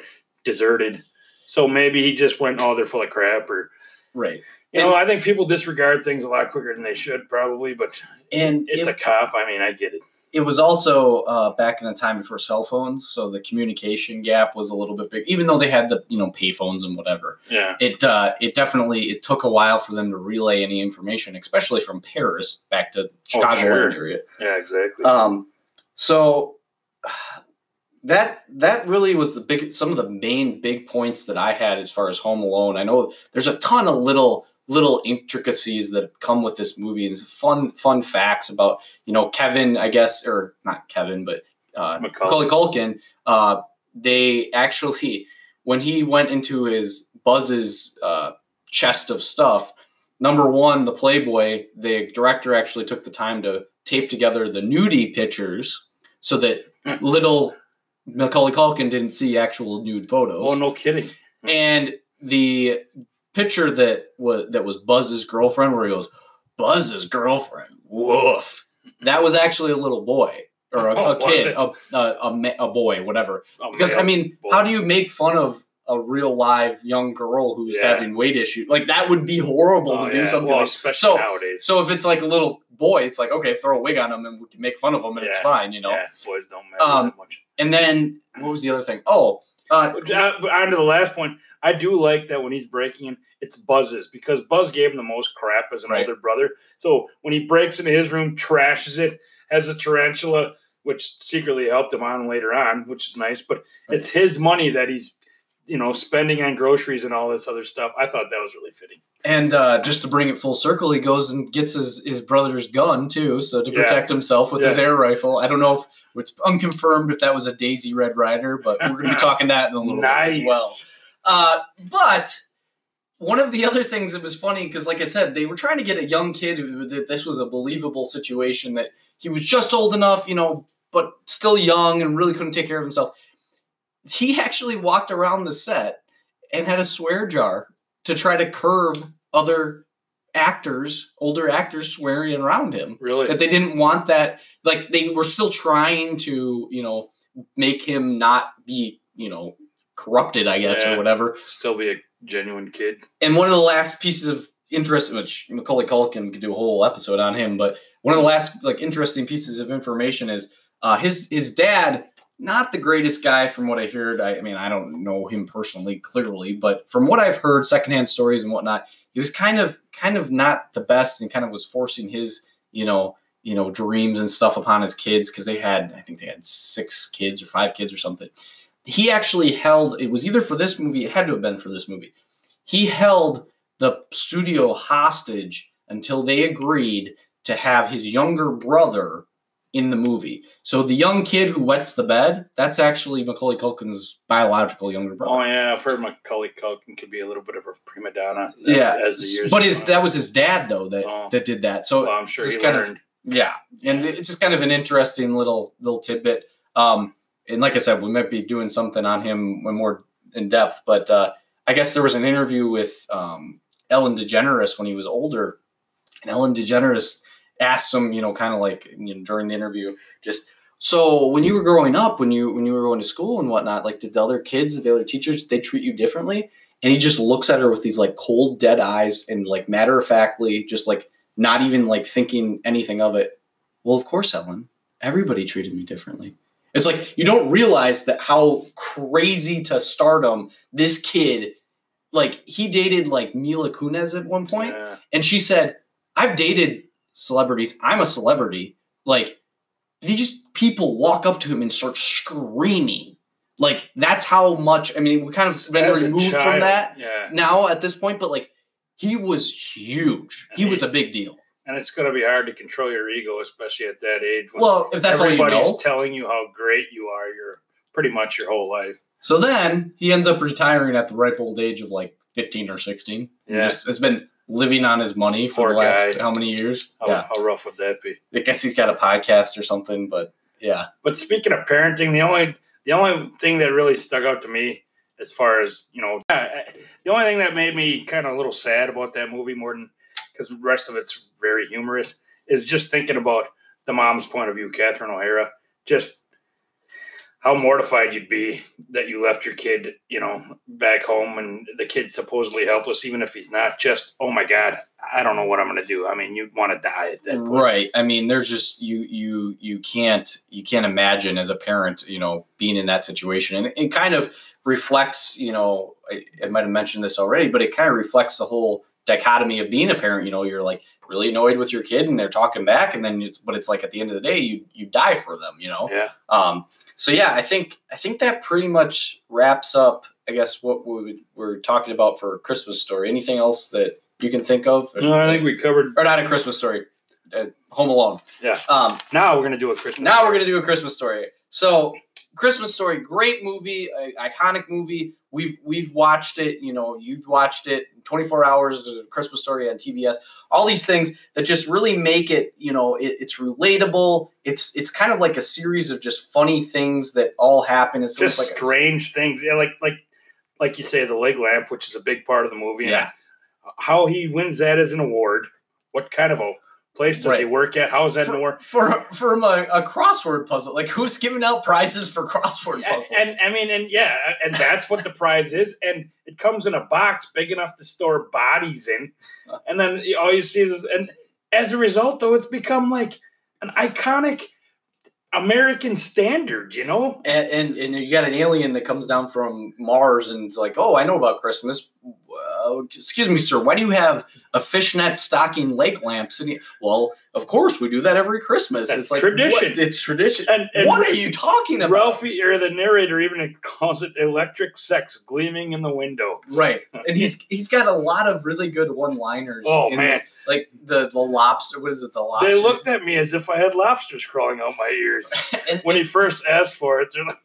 deserted. So maybe he just went, oh, they're full of crap or right. You know, I think people disregard things a lot quicker than they should, probably. But And it's it, a cop. I mean, I get it. It was also uh, back in the time before cell phones, so the communication gap was a little bit big. Even though they had the you know payphones and whatever, Yeah. it uh, it definitely it took a while for them to relay any information, especially from Paris back to Chicago Oh, sure. area. Yeah. Exactly. Um, so that that really was the big some of the main big points that I had as far as Home Alone. I know there's a ton of little little intricacies that come with this movie and fun fun facts about you know Kevin I guess or not Kevin but uh. Macaulay Culkin. Uh, they actually when he went into his Buzz's uh, chest of stuff. Number one, the Playboy. The director actually took the time to tape together the nudie pictures so that little Macaulay Culkin didn't see actual nude photos. oh, no kidding. And the picture that was that was Buzz's girlfriend, where he goes, Buzz's girlfriend, woof. That was actually a little boy or a, Oh, a kid, a, a, a, a boy, whatever. Oh, Because I mean, boy. how do you make fun of a real live young girl who's Yeah. having weight issues? Like that would be horrible Oh, to do yeah. something. Well, like- especially so- nowadays. so if it's like a little boy, it's like okay, throw a wig on him and we can make fun of him and it's fine, you know. Yeah, boys don't matter Um, that much. And then what was the other thing? Oh, uh, uh, on to the last point, I do like that when he's breaking in, it's Buzz's because Buzz gave him the most crap as an Right. older brother. So when he breaks into his room, trashes it, has a tarantula, which secretly helped him on later on, which is nice. But it's his money that he's, you know, spending on groceries and all this other stuff. I thought that was really fitting. And uh, just to bring it full circle, he goes and gets his, his brother's gun too, so to Yeah. protect himself with his air rifle. I don't know if it's unconfirmed if that was a Daisy Red Ryder, but we're going to be talking that in a little nice. bit as well. Uh, but one of the other things that was funny because, like I said, they were trying to get a young kid who that this was a believable situation that he was just old enough, you know, but still young and really couldn't take care of himself. He actually walked around the set and had a swear jar to try to curb other actors, older actors swearing around him Really? that they didn't want that like they were still trying to you know make him not be you know corrupted i guess Yeah. or whatever Still be a genuine kid. and one of the last pieces of interest which macaulay culkin could do a whole episode on him but one of the last like interesting pieces of information is uh his his dad not the greatest guy from what i heard I, I mean i don't know him personally clearly but from what i've heard secondhand stories and whatnot he was kind of kind of not the best and kind of was forcing his you know you know dreams and stuff upon his kids because they had i think they had six kids or five kids or something he actually held it was either for this movie it had to have been for this movie he held the studio hostage until they agreed to have his younger brother in the movie so the young kid who wets the bed that's actually macaulay culkin's biological younger brother Oh yeah, I've heard Macaulay Culkin could be a little bit of a prima donna. As, yeah as the years. but his on. that was his dad though that Oh. that did that so Well, I'm sure he kind of- learned. Yeah, and it's just kind of an interesting little little tidbit. Um, and like I said, we might be doing something on him when more in depth. But uh, I guess there was an interview with um, Ellen DeGeneres when he was older, and Ellen DeGeneres asked him, you know, kind of like you know, during the interview, just so when you were growing up, when you when you were going to school and whatnot, like did the other kids, the other teachers, they treat you differently? And he just looks at her with these like cold, dead eyes and like matter of factly, just like not even like thinking anything of it. Well, of course, Ellen. Everybody treated me differently. It's like you don't realize that how crazy to stardom this kid. Like he dated like Mila Kunis at one point, Yeah. and she said, "I've dated celebrities. I'm a celebrity. Like these people walk up to him and start screaming. Like that's how much. I mean, we kind of been removed from that Yeah, now at this point, but like he was huge. He was a big deal. And it's going to be hard to control your ego, especially at that age. when Well, if that's all you know. telling you how great you are, you're pretty much your whole life. So then he ends up retiring at the ripe old age of like 15 or 16. Yeah. just has been living on his money for Poor the last guy. how many years? How, yeah. how rough would that be? I guess he's got a podcast or something, but yeah. But speaking of parenting, the only the only thing that really stuck out to me, as far as you know, the only thing that made me kind of a little sad about that movie more than because the rest of it's very humorous is just thinking about the mom's point of view, Catherine O'Hara. Just how mortified you'd be that you left your kid, you know, back home and the kid's supposedly helpless, even if he's not. Just oh my god, I don't know what I'm to do. I mean, you'd want to die at that point. Right. I mean, there's just you you you can't you can't imagine as a parent, you know, being in that situation, and it kind of reflects, you know, I, I might have mentioned this already, but it kind of reflects the whole dichotomy of being a parent. You know, you're like really annoyed with your kid, and they're talking back, and then it's but it's like at the end of the day, you you die for them. You know. Yeah. Um, so yeah, I think I think that pretty much wraps up. I guess what we we're talking about for Christmas story. Anything else that you can think of? No, I think we covered. or not a Christmas story. Uh, Home Alone. Yeah. Um, Now we're to do a Christmas. now we're gonna do a Christmas story. So Christmas story, great movie, uh, iconic movie. We've we've watched it. You know, you've watched it. Twenty four hours of Christmas story on TBS. All these things that just really make it. You know, it, it's relatable. It's it's kind of like a series of just funny things that all happen. It's just like a- strange things. Yeah, like like like you say, the leg lamp, which is a big part of the movie. yeah, How he wins that as an award. What kind of a place does he work at? How is that an award? for from a, a crossword puzzle. Like who's giving out prizes for crossword And, puzzles? and I mean, and yeah, and that's what the prize is. And it comes in a box big enough to store bodies in. And then all you see is, and as a result, though, it's become like an iconic American standard, you know? and, and and you got an alien that comes down from Mars and it's like, oh, I know about Christmas. Uh, excuse me, sir. Why do you have a fishnet stocking lake lamp sitting? Well, of course we do that every Christmas. That's it's like tradition. what- It's tradition. And, and what are you talking about? Ralphie or the narrator even calls it electric sex gleaming in the window. Right, and he's he's got a lot of really good one-liners. Oh, in man. this. like the the lobster. What is it? The lobster. They looked at me as if I had lobsters crawling out my ears. and, When he first asked for it, they're like,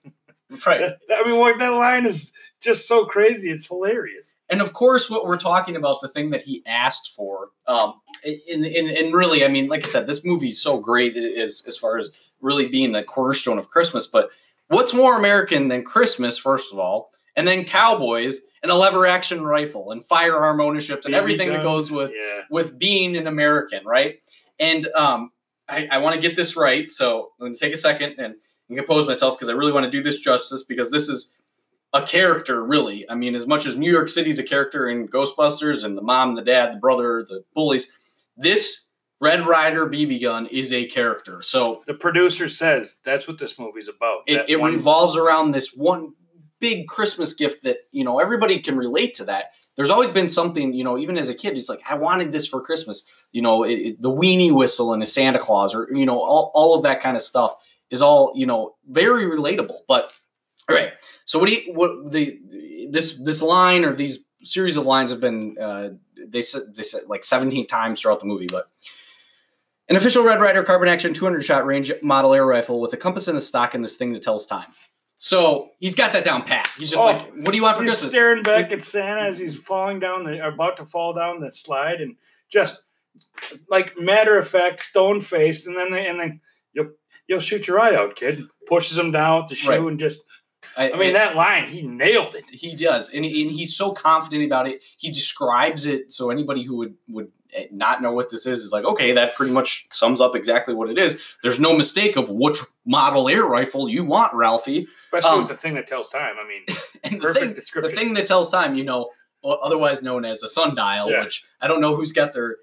right. I mean, what that line is just so crazy. It's hilarious. and of course what we're talking about the thing that he asked for um in in, in really i mean like i said this movie's so great as as far as really being the cornerstone of christmas but what's more american than christmas first of all and then cowboys and a lever action rifle and firearm ownership and BB everything that goes with yeah. with being an american right and um i, I want to get this right so i'm going to take a second and, and compose myself because i really want to do this justice because this is a character, really. I mean, as much as New York City's a character in Ghostbusters and the mom, the dad, the brother, the bullies, this Red Ryder BB gun is a character. So The producer says that's what this movie's about. it, it one- revolves around this one big Christmas gift that, you know, everybody can relate to that. There's always been something, you know, even as a kid, it's like, I wanted this for Christmas. You know, it, it- the weenie whistle and a Santa Claus or, you know, all, all of that kind of stuff is all, you know, very relatable. But all right. So what do you what the this this line or these series of lines have been uh, they said they said like 17 times throughout the movie, but an official Red Ryder carbine action 200 shot range model air rifle with a compass and a stock and this thing that tells time. So he's got that down pat. He's just Oh, like, what do you want for He's Christmas? staring back at Santa as he's falling down the about to fall down the slide and just like matter of fact, stone faced, and then they, and then you'll you'll shoot your eye out, kid. Pushes him down with the shoe Right. and just I mean that line, he nailed it. he does, and, and he's so confident about it. He describes it so anybody who would would eh, not know what this is is like, okay, that pretty much sums up exactly what it is. There's no mistake of which model air rifle you want, Ralphie. Especially Um, with the thing that tells time. I mean, And the perfect thing, the thing that tells time, you know, otherwise known as a sundial, Yeah. which I don't know who's got their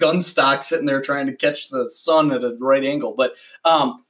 gun stock sitting there trying to catch the sun at a right angle, but um,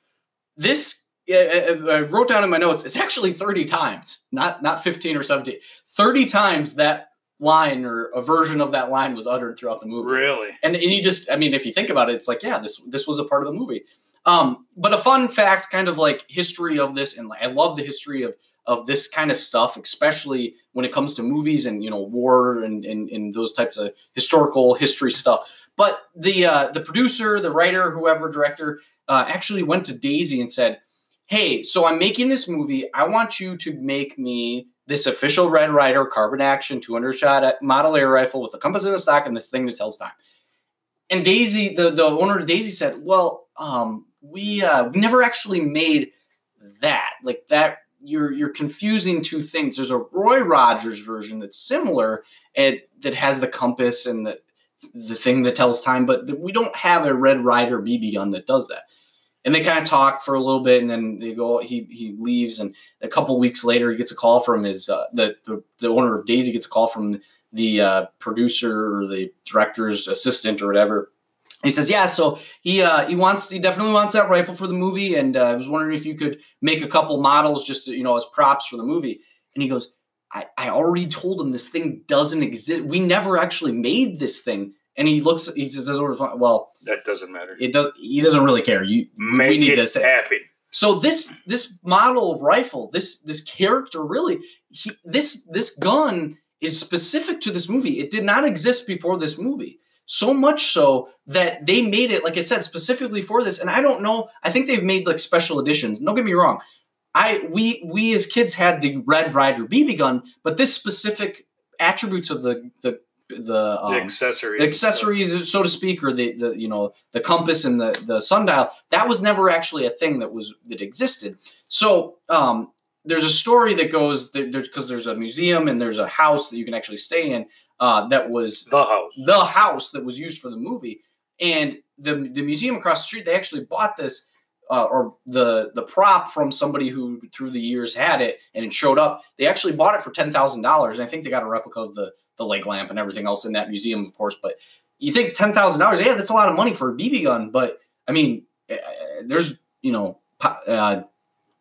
this. Yeah, I I wrote down in my notes. It's actually thirty times, not not fifteen or seventeen. Thirty times that line or a version of that line was uttered throughout the movie really. and, and you just i mean if you think about it it's like yeah this this was a part of the movie um but a fun fact kind of like history of this and i love the history of of this kind of stuff especially when it comes to movies and you know war and and, and those types of historical history stuff but the uh the producer the writer whoever director uh, actually went to daisy and said hey so i'm making this movie i want you to make me this official red ryder carbine action 200 shot model air rifle with a compass in the stock and this thing that tells time and Daisy, the, the owner of Daisy said, Well, um, we uh, we never actually made that. Like that you're you're confusing two things. There's a Roy Rogers version that's similar and that has the compass and the the thing that tells time, but we don't have a Red Ryder BB gun that does that. And they kind of talk for a little bit, and then they go. He he leaves, and a couple weeks later, he gets a call from his uh, the, the the owner of Daisy gets a call from the uh, producer or the director's assistant or whatever. He says, "Yeah, so he uh, he wants he definitely wants that rifle for the movie, and uh, I was wondering if you could make a couple models just to, you know as props for the movie." And he goes, I, I already told him this thing doesn't exist. We never actually made this thing. And he looks, he says, well, that doesn't matter. It does. He doesn't really care. You make we need it this happen. So this this model of rifle, this this character, really, he this this gun is specific to this movie. It did not exist before this movie. So much so that they made it, like I said, specifically for this. And I don't know. I think they've made like special editions. Don't get me wrong. I we we as kids had the Red Ryder BB gun, but this specific attributes of the the the, um, the accessories, accessories, so to speak, or the the you know the compass and the the sundial. That was never actually a thing that was that existed. So um, there's a story that goes there's because there's a museum and there's a house that you can actually stay in. Uh, that was the house, the house that was used for the movie, and the the museum across the street. They actually bought this uh, or the the prop from somebody who through the years had it and it showed up. They actually bought it for ten thousand dollars, and I think they got a replica of the the leg lamp and everything else in that museum, of course. But you think ten thousand dollars? Yeah, that's a lot of money for a BB gun. But I mean, uh, there's you know, uh,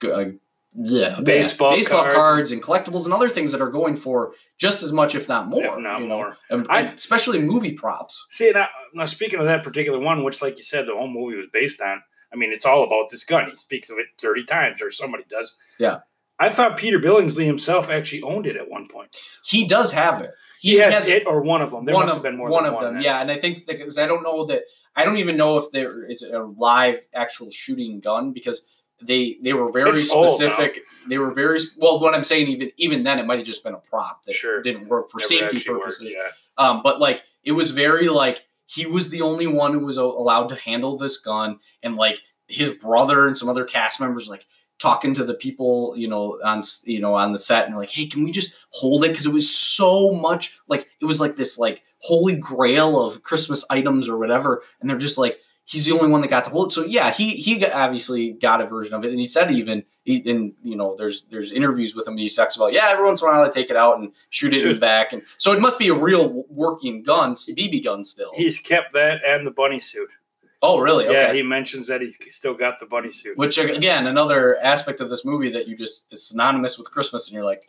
uh, yeah, baseball, baseball cards. cards. and collectibles and other things that are going for just as much, if not more. If not you more, know, I, especially movie props. See, now, now speaking of that particular one, which, like you said, the whole movie was based on I mean, it's all about this gun. He speaks of it 30 times, or somebody does. Yeah. I thought Peter Billingsley himself actually owned it at one point. He does have it. He, has, has, it or one of them. There must of, have been more one of one them. Yeah, and I think because I don't know that I don't even know if there is a live actual shooting gun because they they were very it's specific. They were very well. What I'm saying, even even then, it might have just been a prop that sure. didn't work for Never safety purposes. Worked, yeah. Um, but like it was very like he was the only one who was allowed to handle this gun, and like his brother and some other cast members like talking to the people you know on you know on the set and like hey can we just hold it? Because it was so much like it was like this like holy grail of christmas items or whatever and they're just like he's the only one that got to hold it. So yeah he he obviously got a version of it and he said even he, and you know there's there's interviews with him he talks about yeah every once in a while i take it out and shoot it in the back and so it must be a real working gun bb gun still. He's kept that and the bunny suit Oh, really? Yeah, he mentions that he's still got the bunny suit. Which again, another aspect of this movie that you just is synonymous with Christmas, and you're like,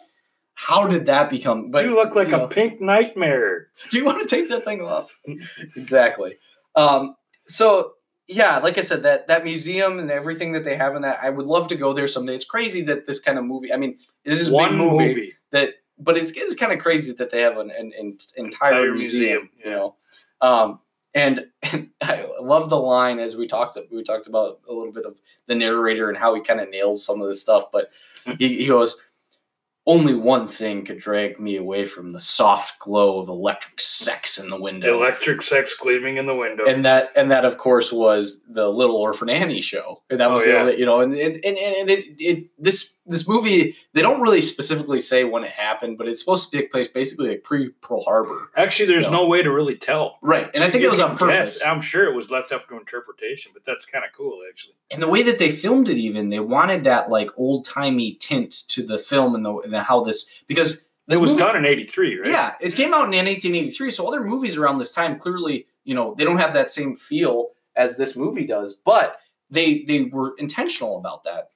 how did that become? But you look like you a know, pink nightmare. Do you want to take that thing off? exactly. Um, so yeah, like I said, that that museum and everything that they have in that, I would love to go there someday. It's crazy that this kind of movie. I mean, this is one movie, movie, that, but it's, it's kind of crazy that they have an, an, an entire, entire, museum. museum yeah. You know, um, and, and I love the line as we talked we talked about a little bit of the narrator and how he kind of nails some of this stuff, but mm-hmm. he, he goes, only one thing could drag me away from the soft glow of electric sex in the window. Electric sex gleaming in the window. And that and that of course was the Little Orphan Annie show. And that oh, was oh, yeah. the, you know and and, and, and it, it this this movie they don't really specifically say when it happened, but it's supposed to take place basically like pre Pearl Harbor. Actually, there's you know? no way to really tell. Right, and I think you it was on purpose. Guess. I'm sure it was left up to interpretation, but that's kind of cool actually. And the way that they filmed it, even they wanted that like old timey tint to the film and the, and the how this because this it was movie, done in '83, right? Yeah, it came out in 1883. So other movies around this time clearly, you know, they don't have that same feel as this movie does, but they they were intentional about that.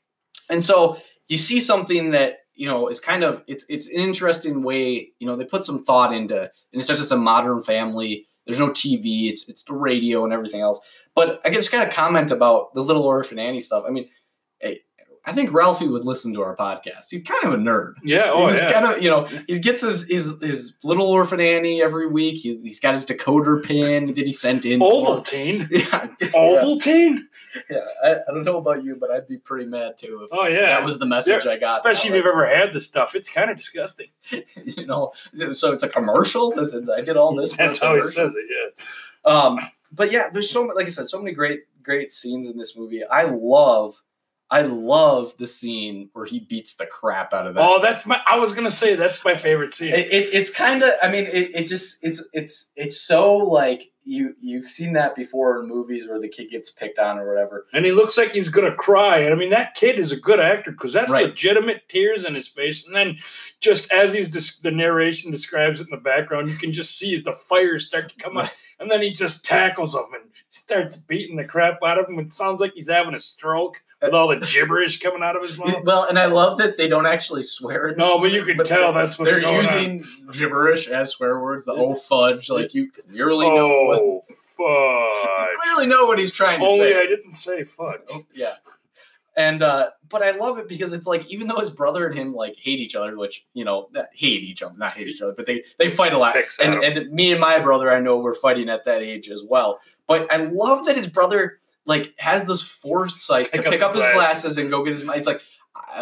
And so you see something that you know is kind of it's it's an interesting way you know they put some thought into and it's just a modern family there's no tv it's it's the radio and everything else. But i can just got a comment about the little orphan annie stuff. I mean eh, I think Ralphie would listen to our podcast. He's kind of a nerd. Yeah, oh he's yeah. Kind of, you know, he gets his his his little orphan Annie every week. He, has got his decoder pin that he sent in. Ovaltine. Yeah, Ovaltine. Yeah, I, I, don't know about you, but I'd be pretty mad too if oh yeah that was the message I got. Especially if you've ever had the stuff, it's kind of disgusting. you know, so it's a commercial. I did all this. That's how he says it. Yeah. Um, but yeah, there's so like I said, so many great great scenes in this movie. I love I love the scene where he beats the crap out of that. Oh, that's my. I was gonna say that's my favorite scene. It, it, it's kind of. I mean, it, it just it's it's it's so like you you've seen that before in movies where the kid gets picked on or whatever. And he looks like he's gonna cry. And I mean, that kid is a good actor because that's Right. legitimate tears in his face. And then, just as he's des- the narration describes it in the background, you can just see the fire start to come out. Right. And then he just tackles him and starts beating the crap out of him. It sounds like he's having a stroke with all the gibberish coming out of his mouth. Well, and I love that they don't actually swear. No, but you can tell that's what they're using gibberish as swear words. The oh fudge, like you clearly know. What, Oh, you fudge. clearly know what he's trying to Only say. Only I didn't say fudge. Yeah. And uh but I love it because it's like even though his brother and him like hate each other, which you know hate each other, not hate each other, but they they fight a lot. And and me and my brother, I know we're fighting at that age as well. But I love that his brother like has this foresight Pick to pick the up his glasses. and go get his. It's like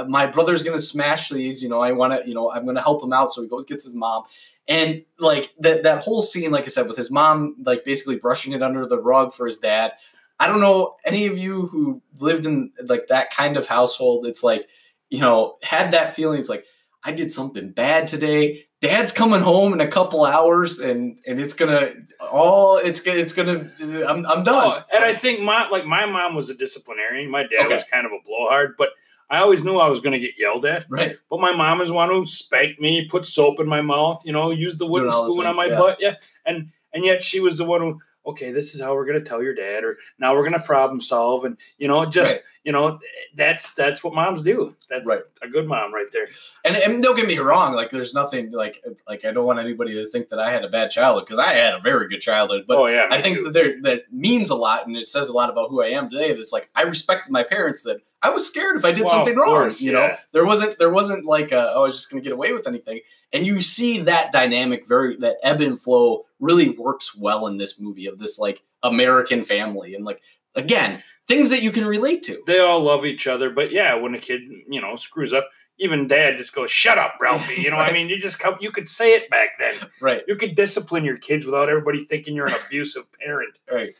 my brother's gonna smash these. You know, I want to. You know, I'm gonna help him out. So he goes gets his mom. And like that that whole scene, like I said, with his mom like basically brushing it under the rug for his dad. I don't know any of you who lived in like that kind of household. It's like, you know, had that feeling. It's like I did something bad today. Dad's coming home in a couple hours, and and it's gonna all it's gonna it's gonna I'm I'm done. Oh, and I think my like my mom was a disciplinarian. My dad Okay. was kind of a blowhard, but I always knew I was going to get yelled at. right. But my mom is one who spanked me, put soap in my mouth, you know, used the wooden Doing all those spoon on my yeah. butt, yeah. And and yet she was the one who, okay, this is how we're going to tell your dad, or now we're going to problem solve, and you know, just Right. you know, that's that's what moms do. That's Right. a good mom right there. And, and don't get me wrong, like there's nothing like like I don't want anybody to think that I had a bad childhood because I had a very good childhood. But oh yeah, I think too. that there that means a lot, and it says a lot about who I am today. That's like I respected my parents. That I was scared if I did Well, something wrong. course, you know, yeah. there wasn't there wasn't like a, oh I was just going to get away with anything. And you see that dynamic very that ebb and flow really works well in this movie of this like American family and like again things that you can relate to. they all love each other. But yeah, when a kid, you know, screws up, even dad just goes, "Shut up, Ralphie." You know, Right. I mean, you just come. You could say it back then. Right. You could discipline your kids without everybody thinking you're an abusive parent. Right.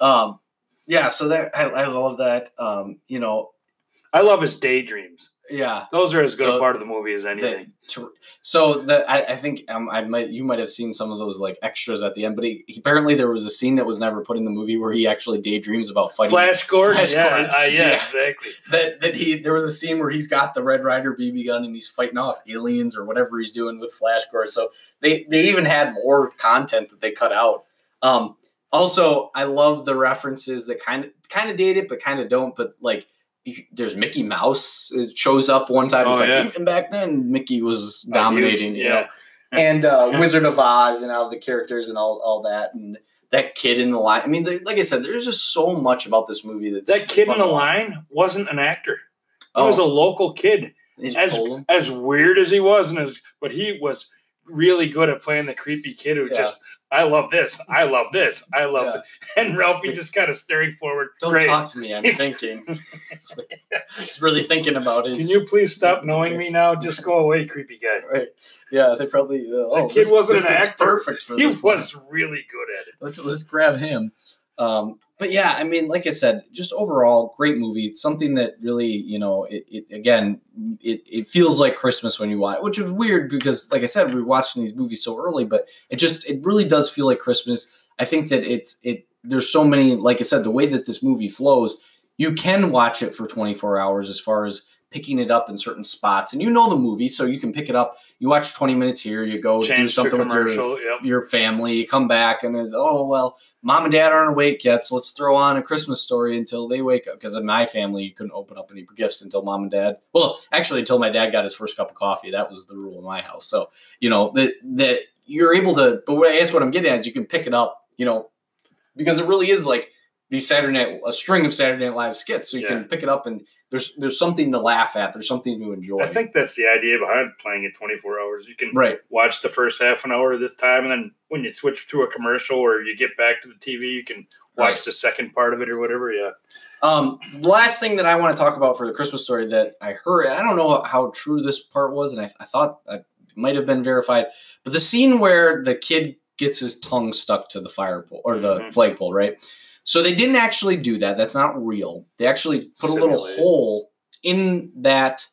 Um. Yeah. So that I, I love that. Um. You know. I love his daydreams. Yeah. Those are as good The- a part of the movie as anything. The- so that I, I think um, I might you might have seen some of those like extras at the end, but he, he- apparently there was a scene that was never put in the movie where he actually daydreams about fighting. Flash Gordon, Flash yeah, Gordon. uh, yeah, Yeah. exactly. That that he there was a scene where he's got the Red Ryder BB gun and he's fighting off aliens or whatever he's doing with Flash Gordon. So they they even had more content that they cut out. Um, also, I love the references that kind of kind of date it, but kind of don't. But like, there's Mickey Mouse it shows up one time. It's Oh, like yeah. even back then, Mickey was dominating. you know? and uh, Wizard of Oz and all the characters and all, all that and that kid in the line. I mean, like I said, there's just so much about this movie that's That kid in the watch. line wasn't an actor. He Oh, was a local kid. as-. As weird as he was, and as but he was really good at playing the creepy kid who Yeah. just I love this, I love this, I love Yeah. it. And Ralphie just kind of staring forward. Don't Great. talk to me. I'm thinking. It's like- He's really thinking about it. Can you please stop knowing me now? Just go away, creepy guy. Right. Yeah, they probably. Uh, oh, kid this- wasn't this an actor. Perfect for He this. was really good at it. let's let's grab him. Um, but yeah, I mean, like I said, just overall, great movie. It's something that really, you know, it, it again, it, it feels like Christmas when you watch, which is weird because, like I said, we are watching these movies so early, but it just it really does feel like Christmas. I think that it's it. There's so many, like I said, the way that this movie flows, you can watch it for 24 hours as far as picking it up in certain spots, and you know the movie, so you can pick it up. You watch 20 minutes here, you go do Change to something with your. Yep. your family. You come back and oh well, mom and dad aren't awake yet, so let's throw on a Christmas story until they wake up. Because in my family, you couldn't open up any gifts until mom and dad. Well, actually, until my dad got his first cup of coffee. That was the rule in my house. So you know that that you're able to. But what I guess what I'm getting at is you can pick it up. You know, because it really is like these Saturday Night a string of Saturday Night Live skits. So you Yeah. can pick it up and there's there's something to laugh at. There's something to enjoy. I think that's the idea behind playing it 24 hours. You can right. watch the first half an hour this time, and then when you switch to a commercial or you get back to the TV, you can watch Right. the second part of it or whatever. Yeah. Um, last thing that I want to talk about for the Christmas story that I heard, I don't know how true this part was, and I, I thought it might have been verified, but the scene where the kid gets his tongue stuck to the fire pole or the Mhm. flagpole, right? So they didn't actually do that. That's not real. They actually put a little hole in that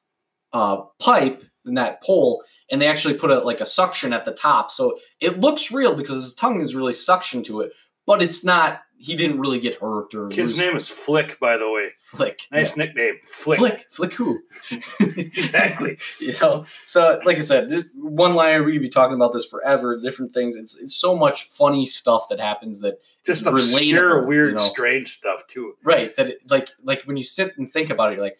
uh, pipe in that pole, and they actually put a like a suction at the top, so it looks real because his tongue is really suction to it. but it's not. He didn't really get hurt or Kid's lose- name is Flick, by the way. Flick. Nice Yeah. nickname, Flick. Flick. Flick who? Exactly. you know so like i said just one liner we could be talking about this forever different things it's, it's so much funny stuff that happens that Just obscure, weird, you know? strange stuff too. right that it, like like when you sit and think about it you're like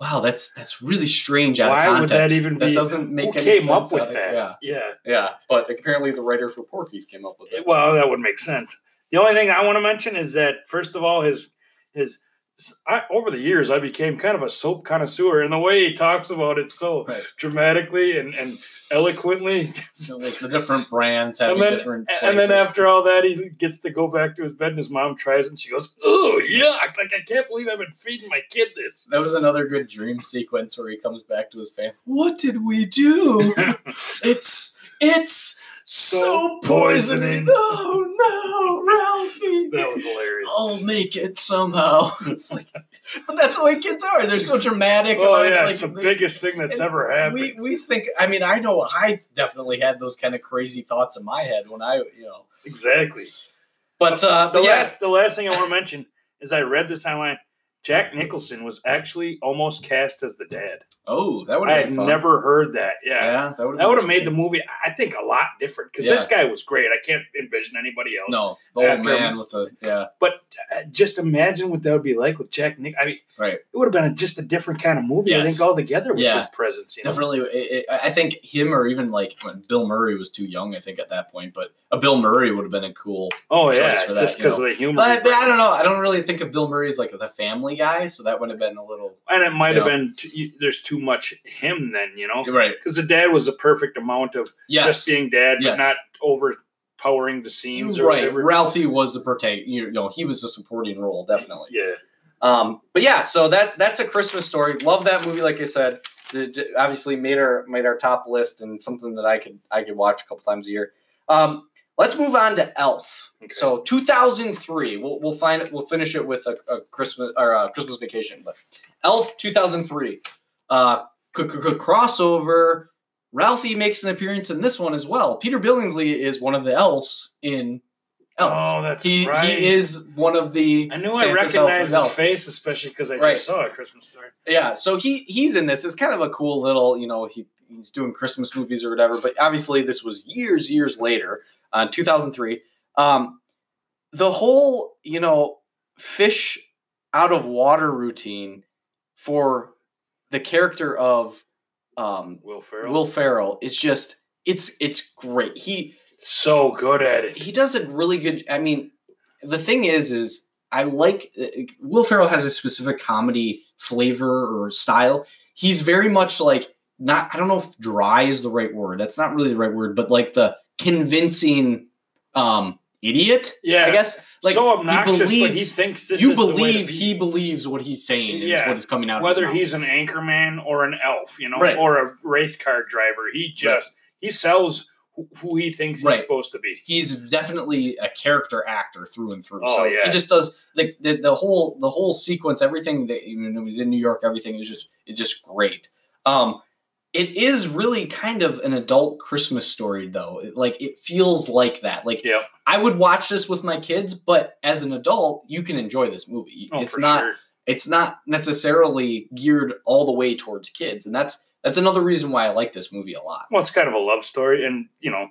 wow that's that's really strange out Why of would context that even that be- doesn't make Who any came up sense with out of- that? yeah yeah. yeah but apparently the writer for porky's came up with it Well, that would make sense. The only thing I want to mention is that first of all, his his I, over the years, I became kind of a soap connoisseur, and the way he talks about it so Right. dramatically and, and eloquently. So, like the different brands having And then, different and then after all that, he gets to go back to his bed, and his mom tries it, and she goes, "Oh, yuck! Like I can't believe I've been feeding my kid this." that was another good dream sequence where he comes back to his family. What did we do? it's it's so, So poisoning. poisoning. No, That was hilarious. I'll make it somehow. It's like, but that's the way kids are. They're so dramatic. Oh yeah, like it's the they- biggest thing that's ever happened. We we think. I mean, I know I definitely had those kind of crazy thoughts in my head when I, you know. exactly. But uh, The but yeah, last, the last thing I want to mention is I read this online. Jack Nicholson was actually almost cast as the dad. oh, that would I have had fun. never heard that. Yeah, Yeah, that would that would have made the movie, I think, a lot different because this guy was great. I can't envision anybody else. No, the old man with the yeah, But uh, just imagine what that would be like with Jack Nick. I mean, right. it would have been a, just a different kind of movie. I Yes. think altogether with Yeah. his presence. You know? Definitely, it, it, I think him or even like when Bill Murray was too young. I think at that point, but a Bill Murray would have been a cool. Oh choice yeah, for that, just because of the humor. But I don't know. I don't really think of Bill Murray as like the Family Guy, so that would have been a little And it might have Yeah. been too, there's too much him then, you know, right. because the dad was the perfect amount of Yes, just being dad, Yes. but not overpowering the scenes or right. whatever. Ralphie was the protagonist. You know, he was the supporting role, definitely. Yeah, Um, but yeah, so that that's a Christmas story. Love that movie. Like I said, the- obviously made our made our top list and something that I could I could watch a couple times a year. Um, let's move on to Elf. Okay. So 2003. We'll we'll find it. We'll finish it with a, a Christmas or a Christmas Vacation. But Elf 2003. Uh, c- c- c- crossover. Ralphie makes an appearance in this one as well. Peter Billingsley is one of the elves in Elf. Oh, that's he right. he is one of the. I knew I Santa's elf recognized his face, especially because I Right. just saw a Christmas story. Yeah, so he he's in this. It's kind of a cool little, you know, he he's doing Christmas movies or whatever. But obviously, this was years years later, uh, 2003. Um, the whole, you know, fish out of water routine for the character of um, Will Ferrell, Will Ferrell is just it's it's great. He so good at it. he does a really good i mean the thing is is i like will ferrell has a specific comedy flavor or style he's very much like not i don't know if dry is the right word that's not really the right word but like the convincing um idiot Yeah, i guess like so obnoxious, but he believes- thinks this you is the way to believe be. he believes what he's saying Yeah, what is coming out of whether he's an anchorman or an elf, you know, Right. or a race car driver. He just he sells who, he thinks Right. he's supposed to be. he's definitely a character actor through and through. Oh, so yeah. he just does like the, the whole the whole sequence, everything that you know, he's in New York, everything is just it's just great. Um, it is really kind of an adult Christmas story, though. It, like it feels like that. Like Yep. I would watch this with my kids, but as an adult, you can enjoy this movie. Oh, it's not sure. it's not necessarily geared all the way towards kids, and that's that's another reason why I like this movie a lot. Well, it's kind of a love story, and you know,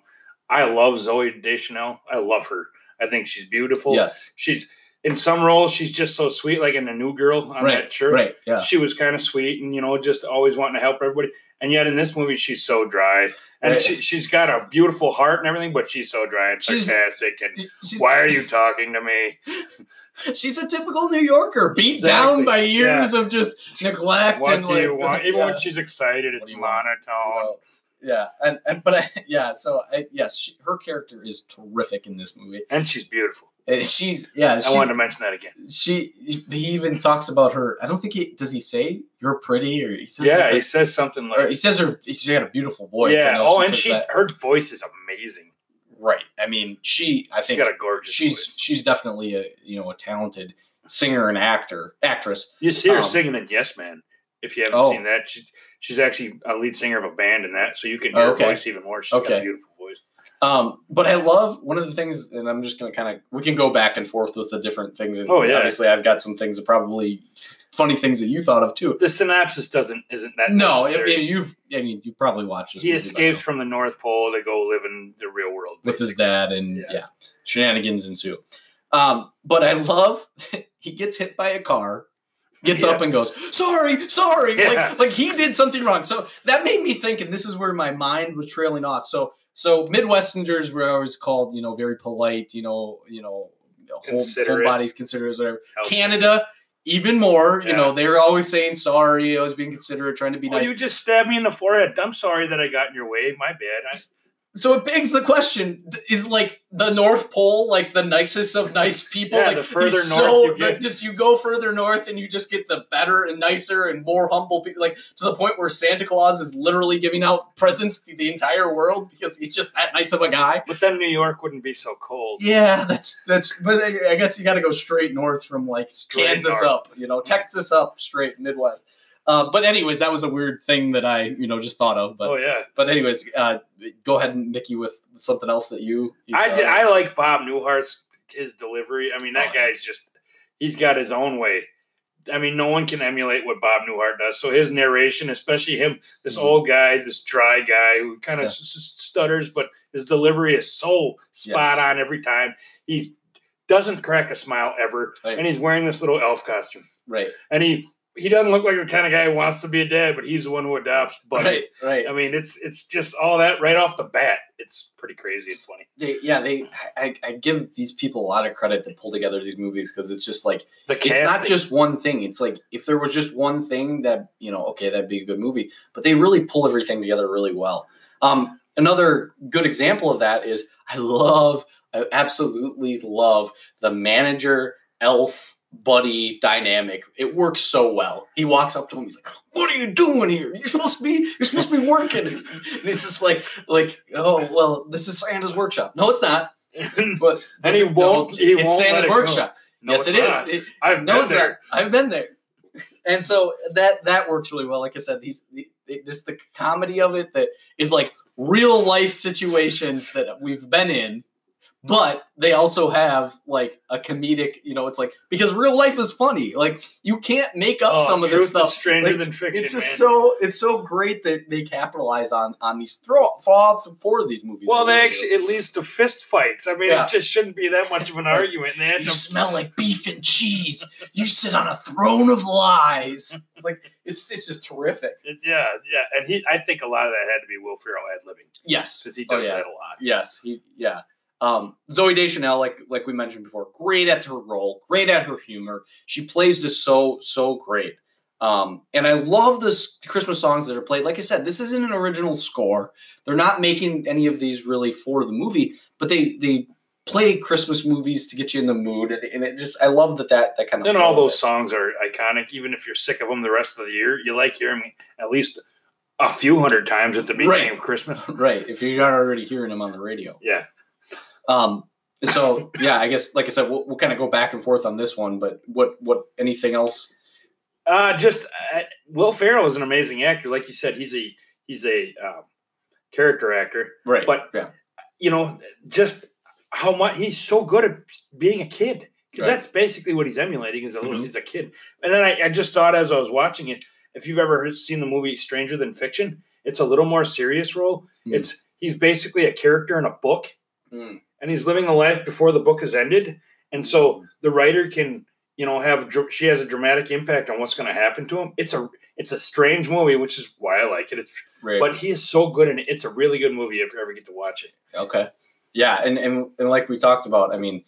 I love Zooey Deschanel. I love her. I think she's beautiful. Yes, she's in some roles she's just so sweet, like in the New Girl on right, that shirt. right, yeah. She was kind of sweet, and you know, just always wanting to help everybody. And yet in this movie, she's so dry, and Right. she, she's got a beautiful heart and everything, but she's so dry and She's- sarcastic. And She's- why are you talking to me? She's a typical New Yorker, beat Exactly, down by years of just neglect What and do like, you want? Even yeah, when she's excited, it's monotone. yeah, and, and but I, yeah, so I, yes, she, her character is terrific in this movie. And she's beautiful. Uh, She's yeah, I she, wanted to mention that again. she he even talks about her. I don't think he does. He say you're pretty, or he says Yeah, something- he says something or like, he says her. She got a beautiful voice. Yeah. Oh, and she, that. her voice is amazing. right. I mean, she. I She's think got a gorgeous she's voice. she's definitely a you know a talented singer and actor actress. You see her um, singing in Yes Man. If you haven't Oh. seen that, she's she's actually a lead singer of a band in that, so you can Oh, hear okay. her voice even more. She's got a beautiful voice. Um, but I love one of the things, and I'm just gonna kind of we can go back and forth with the different things. And Oh, yeah. obviously I've got some things that probably funny things that you thought of too. The synopsis doesn't isn't that No, I necessary. mean, you've I mean you probably watched this. he escapes from the North Pole to go live in the real world with his dad, and yeah, Yeah. shenanigans ensue. Um, but I love he gets hit by a car. Gets Yeah. up and goes, sorry, sorry. Yeah. Like, like he did something wrong. So that made me think, and this is where my mind was trailing off. So, so Midwesterners were always called, you know, very polite, you know, you know, whole, whole bodies considerate, whatever. Help. Canada, even more, you know, they were always saying sorry, always being considerate, trying to be Oh, nice. you just stabbed me in the forehead. I'm sorry that I got in your way. My bad. I, so it begs the question: Is like the North Pole like the nicest of nice people? Yeah, like the further north so, you get- like, just you go further north and you just get the better and nicer and more humble people. Like to the point where Santa Claus is literally giving out presents to the entire world because he's just that nice of a guy. but then New York wouldn't be so cold. Yeah, that's that's. But I guess you got to go straight north from like Straight Kansas north. up, you know, Texas up, straight Midwest. Uh, but anyways, that was a weird thing that I you know just thought of. But oh yeah, but anyways, uh, go ahead, and Nikki, with something else that you. you I did. I like Bob Newhart's his delivery. I mean, that Oh, guy's just he's got his own way. I mean, no one can emulate what Bob Newhart does. So his narration, especially him, this Mhm. old guy, this dry guy who kind of Yeah. stutters, but his delivery is so spot Yes. on every time. He doesn't crack a smile ever, Right. and he's wearing this little elf costume. right, And he he doesn't look like the kind of guy who wants to be a dad, but he's the one who adopts. But right, right. I mean, it's it's just all that right off the bat. It's pretty crazy and funny. They, yeah, they. I, I give these people a lot of credit to pull together these movies because it's just like The it's not just one thing. It's like if there was just one thing that you know, okay, that'd be a good movie. But they really pull everything together really well. Um, another good example of that is I love, I absolutely love the manager elf buddy dynamic. It works so well. He walks up to him. He's like, "What are you doing here? You're supposed to be. You're supposed to be working." And it's just like, like, oh well, this is Santa's workshop. No, it's not. But And he won't- he it's won't Santa's it workshop. No, yes, it's it is. not. It- I've no, been there. not. I've been there. And so that that works really well. Like I said, these the, the- just the comedy of it that is like real life situations that we've been in, but they also have like a comedic. You know, it's like because real life is funny. Like you can't make up Oh, some of this is stuff. stranger Like, than fiction. it's just man. so it's so great that they capitalize on on these throw for four of these movies. well. They do. actually it leads to fist fights. I mean, Yeah. it just shouldn't be that much of an argument. They You to smell like beef and cheese. You sit on a throne of lies. It's like it's it's just terrific. It's, yeah, yeah, and he. I think a lot of that had to be Will Ferrell ad libbing Yes, because he Oh, does yeah. that a lot. yes, he yeah. Um, Zooey Deschanel, like like we mentioned before, great at her role, great at her humor. She plays this so so great. Um, and I love this Christmas songs that are played. Like I said, this isn't an original score. They're not making any of these really for the movie, but they they play Christmas movies to get you in the mood, and, and it just I love that that that kind of And all those it. songs are iconic. Even if you're sick of them the rest of the year, you like hearing at least a few hundred times at the beginning Right. of Christmas. right if you're not already hearing them on the radio. Yeah, Um, so yeah, I guess like I said, we'll, we'll kind of go back and forth on this one. But what what anything else? uh, just uh, Will Ferrell is an amazing actor. Like you said, he's a he's a um, character actor. Right, But- yeah, you know, just how much he's so good at being a kid because Right. that's basically what he's emulating as a little, Mhm. as a kid. And then I, I just thought as I was watching it, if you've ever seen the movie Stranger Than Fiction, it's a little more serious role. Hmm. It's he's basically a character in a book, Mm. And he's living a life before the book has ended, and so mm-hmm. the writer can. You know, have she has a dramatic impact on what's going to happen to him. It's a it's a strange movie, which is why I like it. It's right. but he is so good and it. It's a really good movie if you ever get to watch it. okay, yeah, and, and and like we talked about, I mean,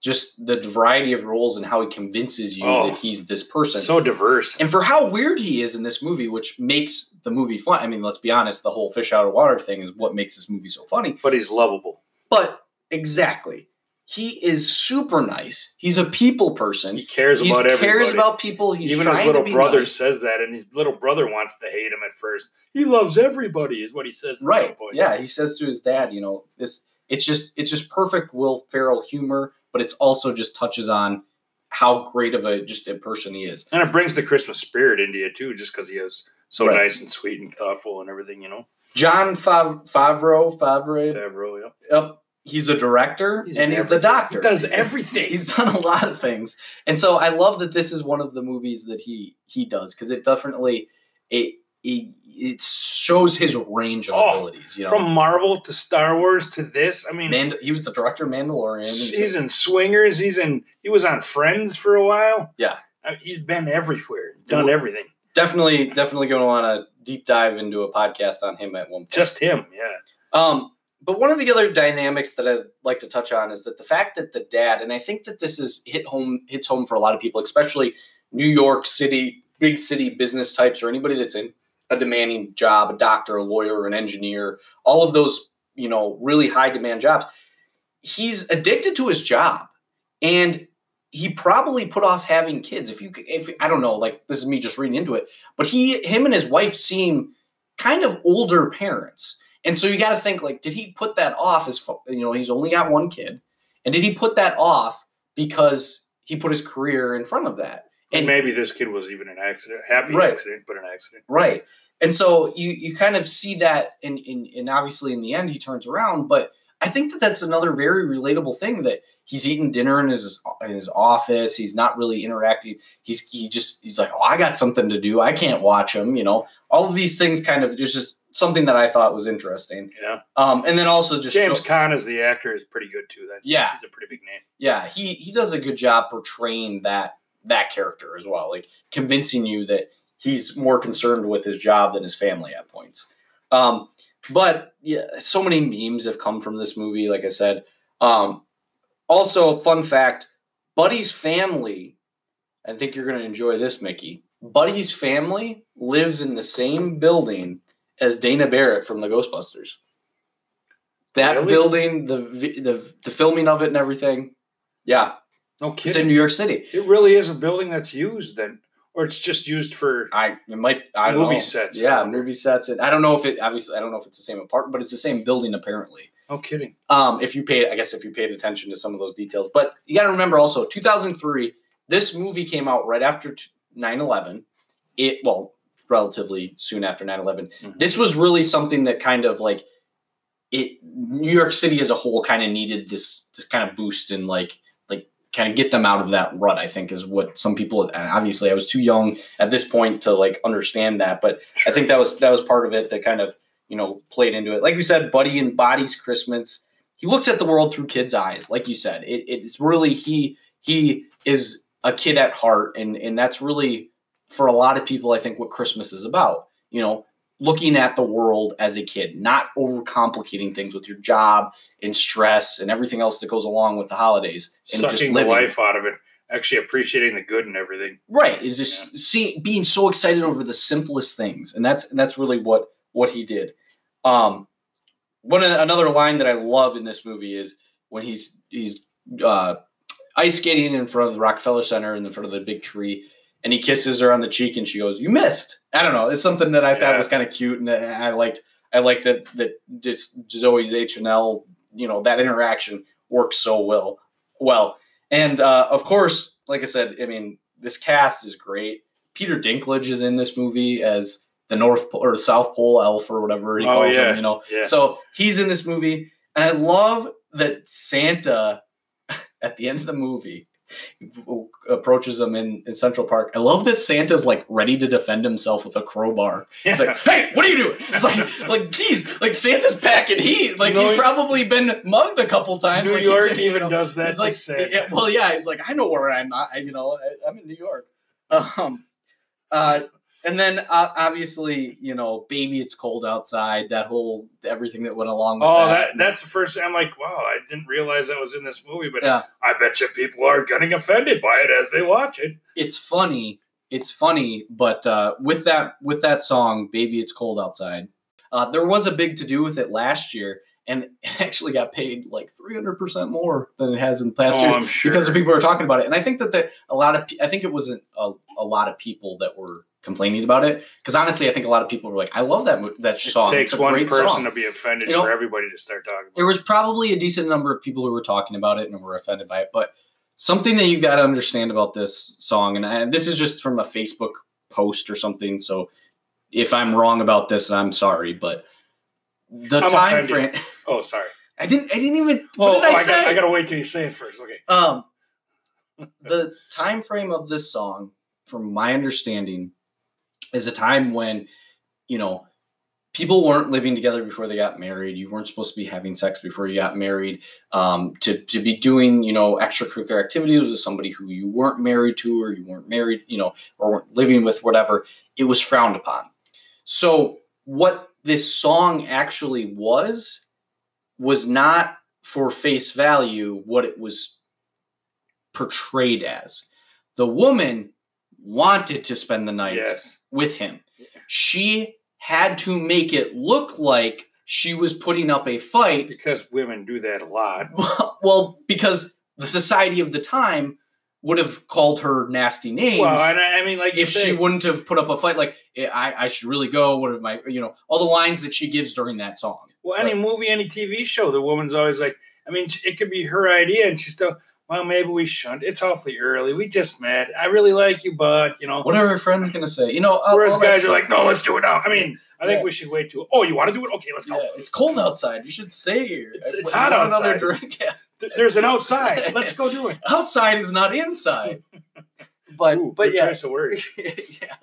just the variety of roles and how he convinces you Oh. that he's this person. So diverse. and for how weird he is in this movie, which makes the movie fun. I mean, let's be honest, the whole fish out of water thing is what makes this movie so funny. but he's lovable. But exactly, he is super nice. He's a people person. He cares He about everybody. He cares about people. He's Even his little brother nice. says that, and his little brother wants to hate him at first. He loves everybody, is what he says. Right point. yeah he says to his dad you know this it's just it's just perfect will ferrell humor but it's also just touches on how great of a just a person he is and it brings the Christmas spirit into you too, just because he is so Right. nice and sweet and thoughtful and everything. You know, John Fav- Favreau, Favre, Favreau. Yep. Yep. He's a director He's and he's the doctor. He does everything. He's done a lot of things, and so I love that this is one of the movies that he he does because it definitely it, it it shows his range of Oh, abilities. You know, From Marvel to Star Wars to this, I mean, Mand- he was the director of Mandalorian. He's- he's in Swingers. He's in. He was on Friends for a while. Yeah. Uh, he's been everywhere, done Well, everything. definitely definitely going to want to deep dive into a podcast on him at one point. Just him. Yeah. Um, but one of the other dynamics that I'd like to touch on is that the fact that the dad, and I think that this is hit home hits home for a lot of people, especially New York City, big city business types, or anybody that's in a demanding job, a doctor, a lawyer, an engineer, all of those, you know, really high demand jobs. He's addicted to his job. And he probably put off having kids. If you, if I don't know, like this is me just reading into it, but he, him, and his wife seem kind of older parents, and so you got to think like, did he put that off? As you know, he's only got one kid, and did he put that off because he put his career in front of that? And And maybe this kid was even an accident, happy Right. accident, but an accident. Right. And so you you kind of see that in in and obviously in the end he turns around, but I think that that's another very relatable thing that he's eating dinner in his in his office. He's not really interacting. He's he just he's like, oh, I got something to do. I can't watch him. You know, all of these things kind of just something that I thought was interesting. Yeah. Um, and then also just James Caan as the actor is pretty good too. Then Yeah. he's a pretty big name. yeah, he he does a good job portraying that that character as well, like convincing you that he's more concerned with his job than his family at points. Um, but yeah, so many memes have come from this movie. Like I said, um, also fun fact: Buddy's family. I think you're going to enjoy this, Mickey. Buddy's family lives in the same building as Dana Barrett from the Ghostbusters. That Really? building, the, the the filming of it and everything. Yeah, No kidding. it's in. New York City. It really is a building that's used then, or it's just used for. I it might I don't Movie know. sets. Yeah, movie sets. And I don't know if it obviously I don't know if it's the same apartment, but it's the same building apparently. No kidding. Um, if you paid, I guess if you paid attention to some of those details, but you got to remember also 2003. This movie came out right after t- 9/11. It well, relatively soon after 9/11. Mhm. This was really something that kind of like it. New York City as a whole kind of needed this, this kind of boost and like like kind of get them out of that rut. I think is what some people. And obviously, I was too young at this point to like understand that, but I think that was that was part of it that kind of you know played into it. Like we said, Buddy embodies Christmas. He looks at the world through kids' eyes, like you said. It, it's really he he is a kid at heart, and and that's really for a lot of people, I think, what Christmas is about. You know, looking at the world as a kid, not overcomplicating things with your job and stress and everything else that goes along with the holidays, and just sucking the life out of it. Actually appreciating the good and everything. Right. It's just seeing being so excited over the simplest things. And that's that's really what what he did. Um one another line that I love in this movie is when he's he's uh ice skating in front of the Rockefeller Center in the front of the big tree and he kisses her on the cheek and she goes, "You missed." I don't know. It's something that I thought was kind of cute and I liked I liked that that just Zooey Deschanel, you know, that interaction works so well. Well, and uh, of course, like I said, I mean, this cast is great. Peter Dinklage is in this movie as the North Pole or South Pole elf or whatever he Oh, calls yeah. him. You know, Yeah. so he's in this movie, and I love that Santa at the end of the movie approaches him in, in Central Park. I love that Santa's like ready to defend himself with a crowbar. He's like, "Hey, what are you doing?" It's like, like, geez, like Santa's packing heat. Like No, he's probably been mugged a couple times. New like, York in, you even know, does that. Like, yeah, well, yeah. He's like, I know where I'm. at. I, you know, I, I'm in New York. Um, uh, and then uh, obviously, you know, baby, it's cold outside. That whole everything that went along with Oh, that. that that's the first. I'm like, wow, I didn't realize that was in this movie, but Yeah. I bet you people are getting offended by it as they watch it. it's funny. It's funny, but uh, with that with that song, "Baby, It's Cold Outside," uh, there was a big to do with it last year, and it actually got paid like three hundred percent more than it has in the past Oh, years sure. because the people were talking about it. And I think that the, a lot of I think it wasn't a, a lot of people that were complaining about it because honestly, I think a lot of people were like, "I love that mo- that It song. takes it's a one great person song." to be offended You know, for everybody to start talking. About there was probably a decent number of people who were talking about it and were offended by it. But something that you got to understand about this song, and I, this is just from a Facebook post or something, so if I'm wrong about this, I'm sorry, but the I'm time offended. frame. Oh, sorry. I didn't. I didn't even. Oh, What did I, I, say? got, I gotta wait till you say it first. Okay. Um, the time frame of this song, from my understanding, is a time when, you know, people weren't living together before they got married. You weren't supposed to be having sex before you got married. Um, to to be doing, you know, extracurricular activities with somebody who you weren't married to, or you weren't married, you know, or weren't living with, whatever, it was frowned upon. So what this song actually was was not for face value what it was portrayed as. The woman wanted to spend the night Yes. With him. She had to make it look like she was putting up a fight. Because women do that a lot. well, because the society of the time would have called her nasty names Well, and I, I mean, like if she say, wouldn't have put up a fight. Like "Eh, I, I should really go. What are my, you know, all the lines that she gives during that song. well, any movie, any TV show, the woman's always like, I mean, it could be her idea, and she's still, well, maybe we shouldn't. It's awfully early. We just met. I really like you, but you know. What are her friends gonna say? You know, all- Whereas guys are like, no, let's do it now. I mean, I think Yeah. we should wait till. Oh, you want to do it? Okay, let's go. Yeah, it's cold outside. You should stay here. It's- Uh, it's hot want Another drink. Yeah. There's an outside. Let's go do it. Outside is not inside. But Ooh, but yeah, choice of words. yeah.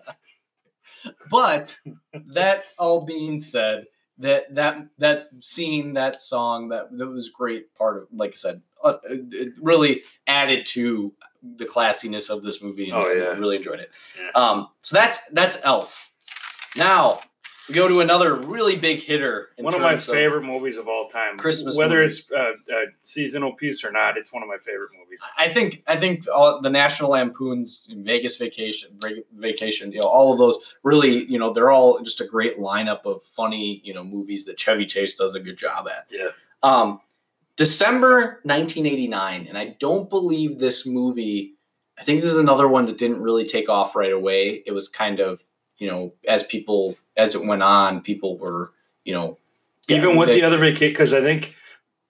But that all being said, that that that scene, that song, that that was great part of. Like I said, uh, it really added to the classiness of this movie. And Oh, I yeah. really enjoyed it. Yeah. Um, so that's that's Elf. Now we go to another really big hitter. in One of my terms favorite movies of all time. Christmas whether movies. it's uh, a seasonal piece or not, it's one of my favorite movies. I think I think all the National Lampoons, Vegas Vacation, Vacation, you know, all of those really, you know, they're all just a great lineup of funny, you know, movies that Chevy Chase does a good job at. Yeah. Um, December 1989, and I don't believe this movie. I think this is another one that didn't really take off right away. It was kind of, you know, as people as it went on, people were, you know, Even with they- the other vacation, because I think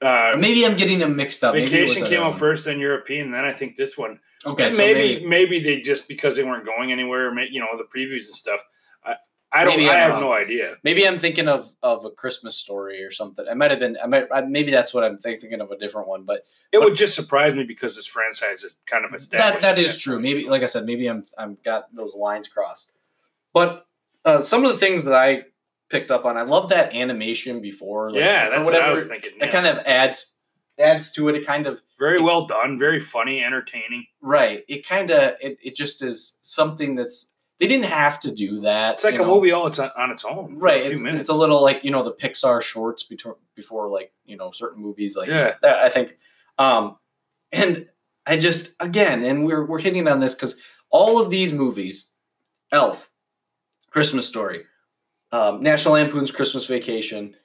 uh, Maybe I'm getting them mixed up. Maybe vacation came out first, then European, then I think this one. Okay, so maybe, maybe they just because they weren't going anywhere, you know, the previews and stuff. I, don't. Maybe I have no idea. Maybe I'm thinking of of a Christmas story or something. I might have been. I might. I, maybe that's what I'm think- thinking of a different one. But It But- would just surprise me because this franchise is kind of that established. that at is true. Maybe, like I said, maybe I'm I'm got those lines crossed. But uh, some of the things that I picked up on, I love that animation before. like, Yeah, that's what I was thinking. It kind of adds adds to it. It kind of very well done, very funny, entertaining. right. It kind of it, it just is something that's they didn't have to do that. It's like a know. movie all its on its own. right a few it's, minutes. it's a little like you know the pixar shorts before before like you know certain movies like Yeah. that i think um and i just again and we're we're hitting on this because all of these movies elf christmas story um, national lampoon's christmas vacation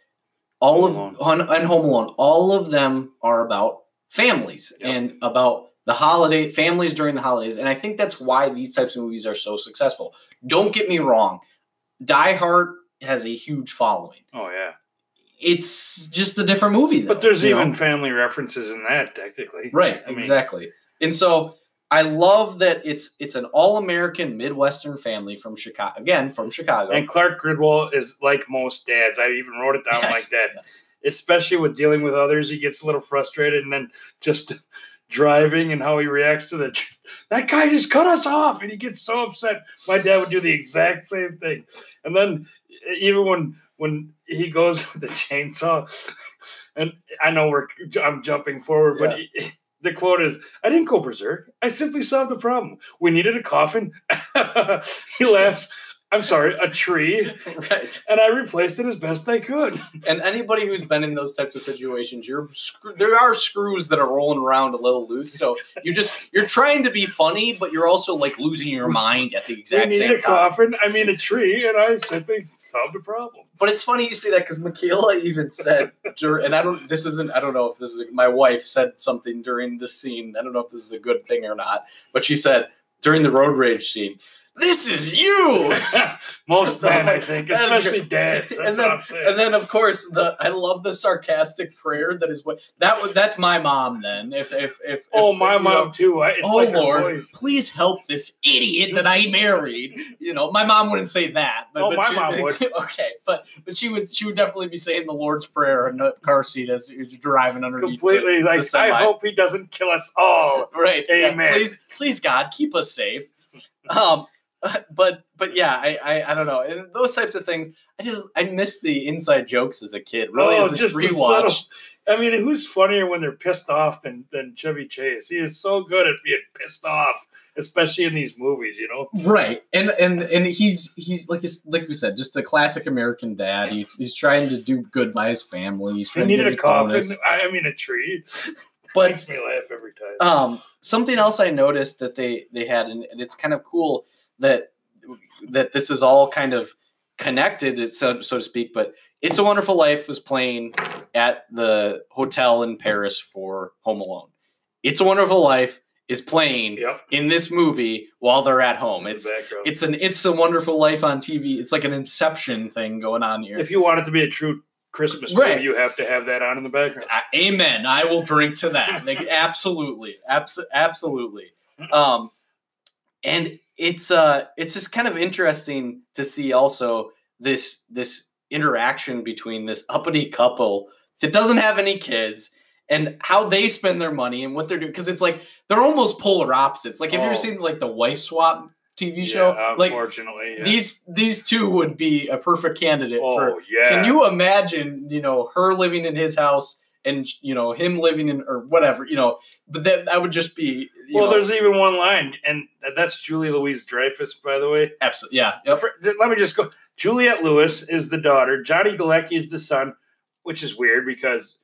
all Home of on, and home alone all of them are about families Yep. and about the holiday families during the holidays and i think that's why these types of movies are so successful don't get me wrong die hard has a huge following oh yeah, it's just a different movie though, but there's you know? even family references in that technically. right I mean- exactly and so i love that it's it's an all-american midwestern family from chicago again from chicago And Clark Griswold is like most dads. I even wrote it down Yes, like that. yes. Especially with dealing with others, he gets a little frustrated, and then just driving and how he reacts to the that guy just cut us off, and he gets so upset. My dad would do the exact same thing, and then even when when he goes with the chainsaw, and I know we're I'm jumping forward, but he- the quote is, "I didn't go berserk. I simply solved the problem. We needed a coffin." he laughs. I'm sorry, a tree, right and I replaced it as best I could. and anybody who's been in those types of situations you're screw- there are screws that are rolling around a little loose so you're just you're trying to be funny but you're also like losing your mind at the We exact needed same a time coffin. I mean, a tree, and I simply solved a problem. But it's funny you say that because Michaela even said, dur- and I don't. This isn't. I don't know if this is. My wife said something during the scene. I don't know if this is a good thing or not. But she said during the road rage scene, this is you. Most men, I think, especially dads. That's And then- what I'm saying. And then, of course, the I love the sarcastic prayer that is what that was. That's my mom. Then, if if if oh, if, my you know, mom too. It's oh like Lord, please help this idiot that I married. You know, my mom wouldn't say that, but, Oh, but my she- mom would. Okay, but but she would she would definitely be saying the Lord's Prayer in the car seat as you're driving underneath. Completely the like, I hope he doesn't kill us all. Right. yeah, Amen. please, please, God, keep us safe. Um, but but yeah, I, I I don't know, and those types of things. I just I missed the inside jokes as a kid. Really, oh, just rewatch. subtle- I mean, who's funnier when they're pissed off than, than Chevy Chase? He is so good at being pissed off, especially in these movies, you know? Right, and and and he's he's like he's, like we said, just a classic American dad. He's he's trying to do good by his family. He's He trying to get a coffin. bonus. I mean, a tree. But Makes me laugh every time. um, something else I noticed that they they had, and it's kind of cool that that this is all kind of connected, so so to speak. But "It's a Wonderful Life" was playing at the hotel in Paris for Home Alone. "It's a Wonderful Life" is playing yep. in this movie while they're at home. It's it's an "It's a Wonderful Life" on TV. It's like an Inception thing going on here. if you want it to be a true Christmas Right. movie, you have to have that on in the background. Uh, amen. I will drink to that. Like, absolutely, Abs- absolutely. Um, and it's uh, it's just kind of interesting to see also this this interaction between this uppity couple that doesn't have any kids and how they spend their money and what they're doing because it's like they're almost polar opposites. Like, have you Oh. ever seen like the wife swap TV show? Yeah, like unfortunately. yeah. these these two would be a perfect candidate for oh, yeah. can you imagine, you know, her living in his house and you know him living in or whatever, you know? But that that would just be well, know, there's even one line, and that's Julia Louis-Dreyfus, by the way. absolutely yeah. Yep. For- let me just go. Juliette Lewis is the daughter. Johnny Galecki is the son, which is weird because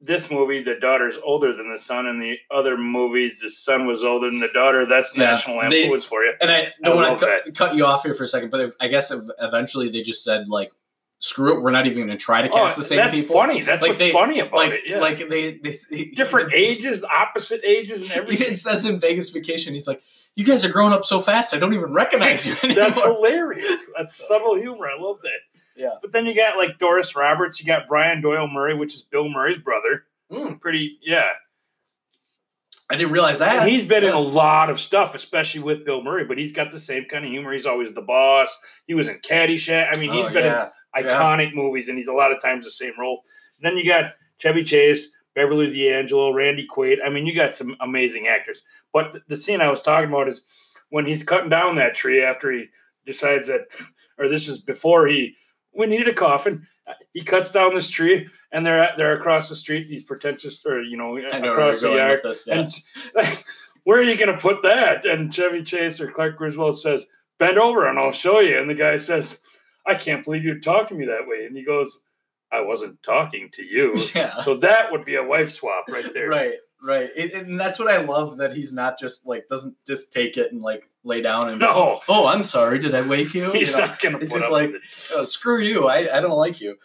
this movie, the daughter's older than the son. and the other movies, the son was older than the daughter. That's Yeah, National Lampoon's for you. And I don't want to cut you off here for a second, but I guess eventually they just said like, "Screw it, we're not even going to try to cast Oh, the same that's people." funny. That's Like what's they- funny about Like, it. Yeah. like they, they s- different even- ages, opposite ages, and everything. Even says in Vegas Vacation, he's like, "You guys are growing up so fast, I don't even recognize you anymore." That's hilarious. That's subtle humor. I love that. Yeah. But then you got like Doris Roberts. You got Brian Doyle Murray, which is Bill Murray's brother. Mm, Pretty, yeah. I didn't realize that. And he's been in a lot of stuff, especially with Bill Murray. But he's got the same kind of humor. He's always the boss. He was in Caddyshack. I mean, he's Oh, been yeah. in yeah. iconic movies, and he's a lot of times the same role. then you got Chevy Chase, Beverly D'Angelo, Randy Quaid. I mean, you got some amazing actors. But th- the scene I was talking about is when he's cutting down that tree after he decides that, or this is before he, we needed a coffin. uh, He cuts down this tree, and they're at, they're across the street. These pretentious, or you know, know across the yard. this. Yeah. And like, where are you going to put that? And Chevy Chase or Clark Griswold says, "Bend over, and I'll show you." And the guy says, "I can't believe you talk to me that way." And he goes, "I wasn't talking to you." yeah. So that would be a wife swap right there. Right, right, It- and that's what I love that he's not just like doesn't just take it and like lay down and No, oh, I'm sorry, did I wake you? he's You know, not going to it's just up like- oh, screw you, I, I don't like you.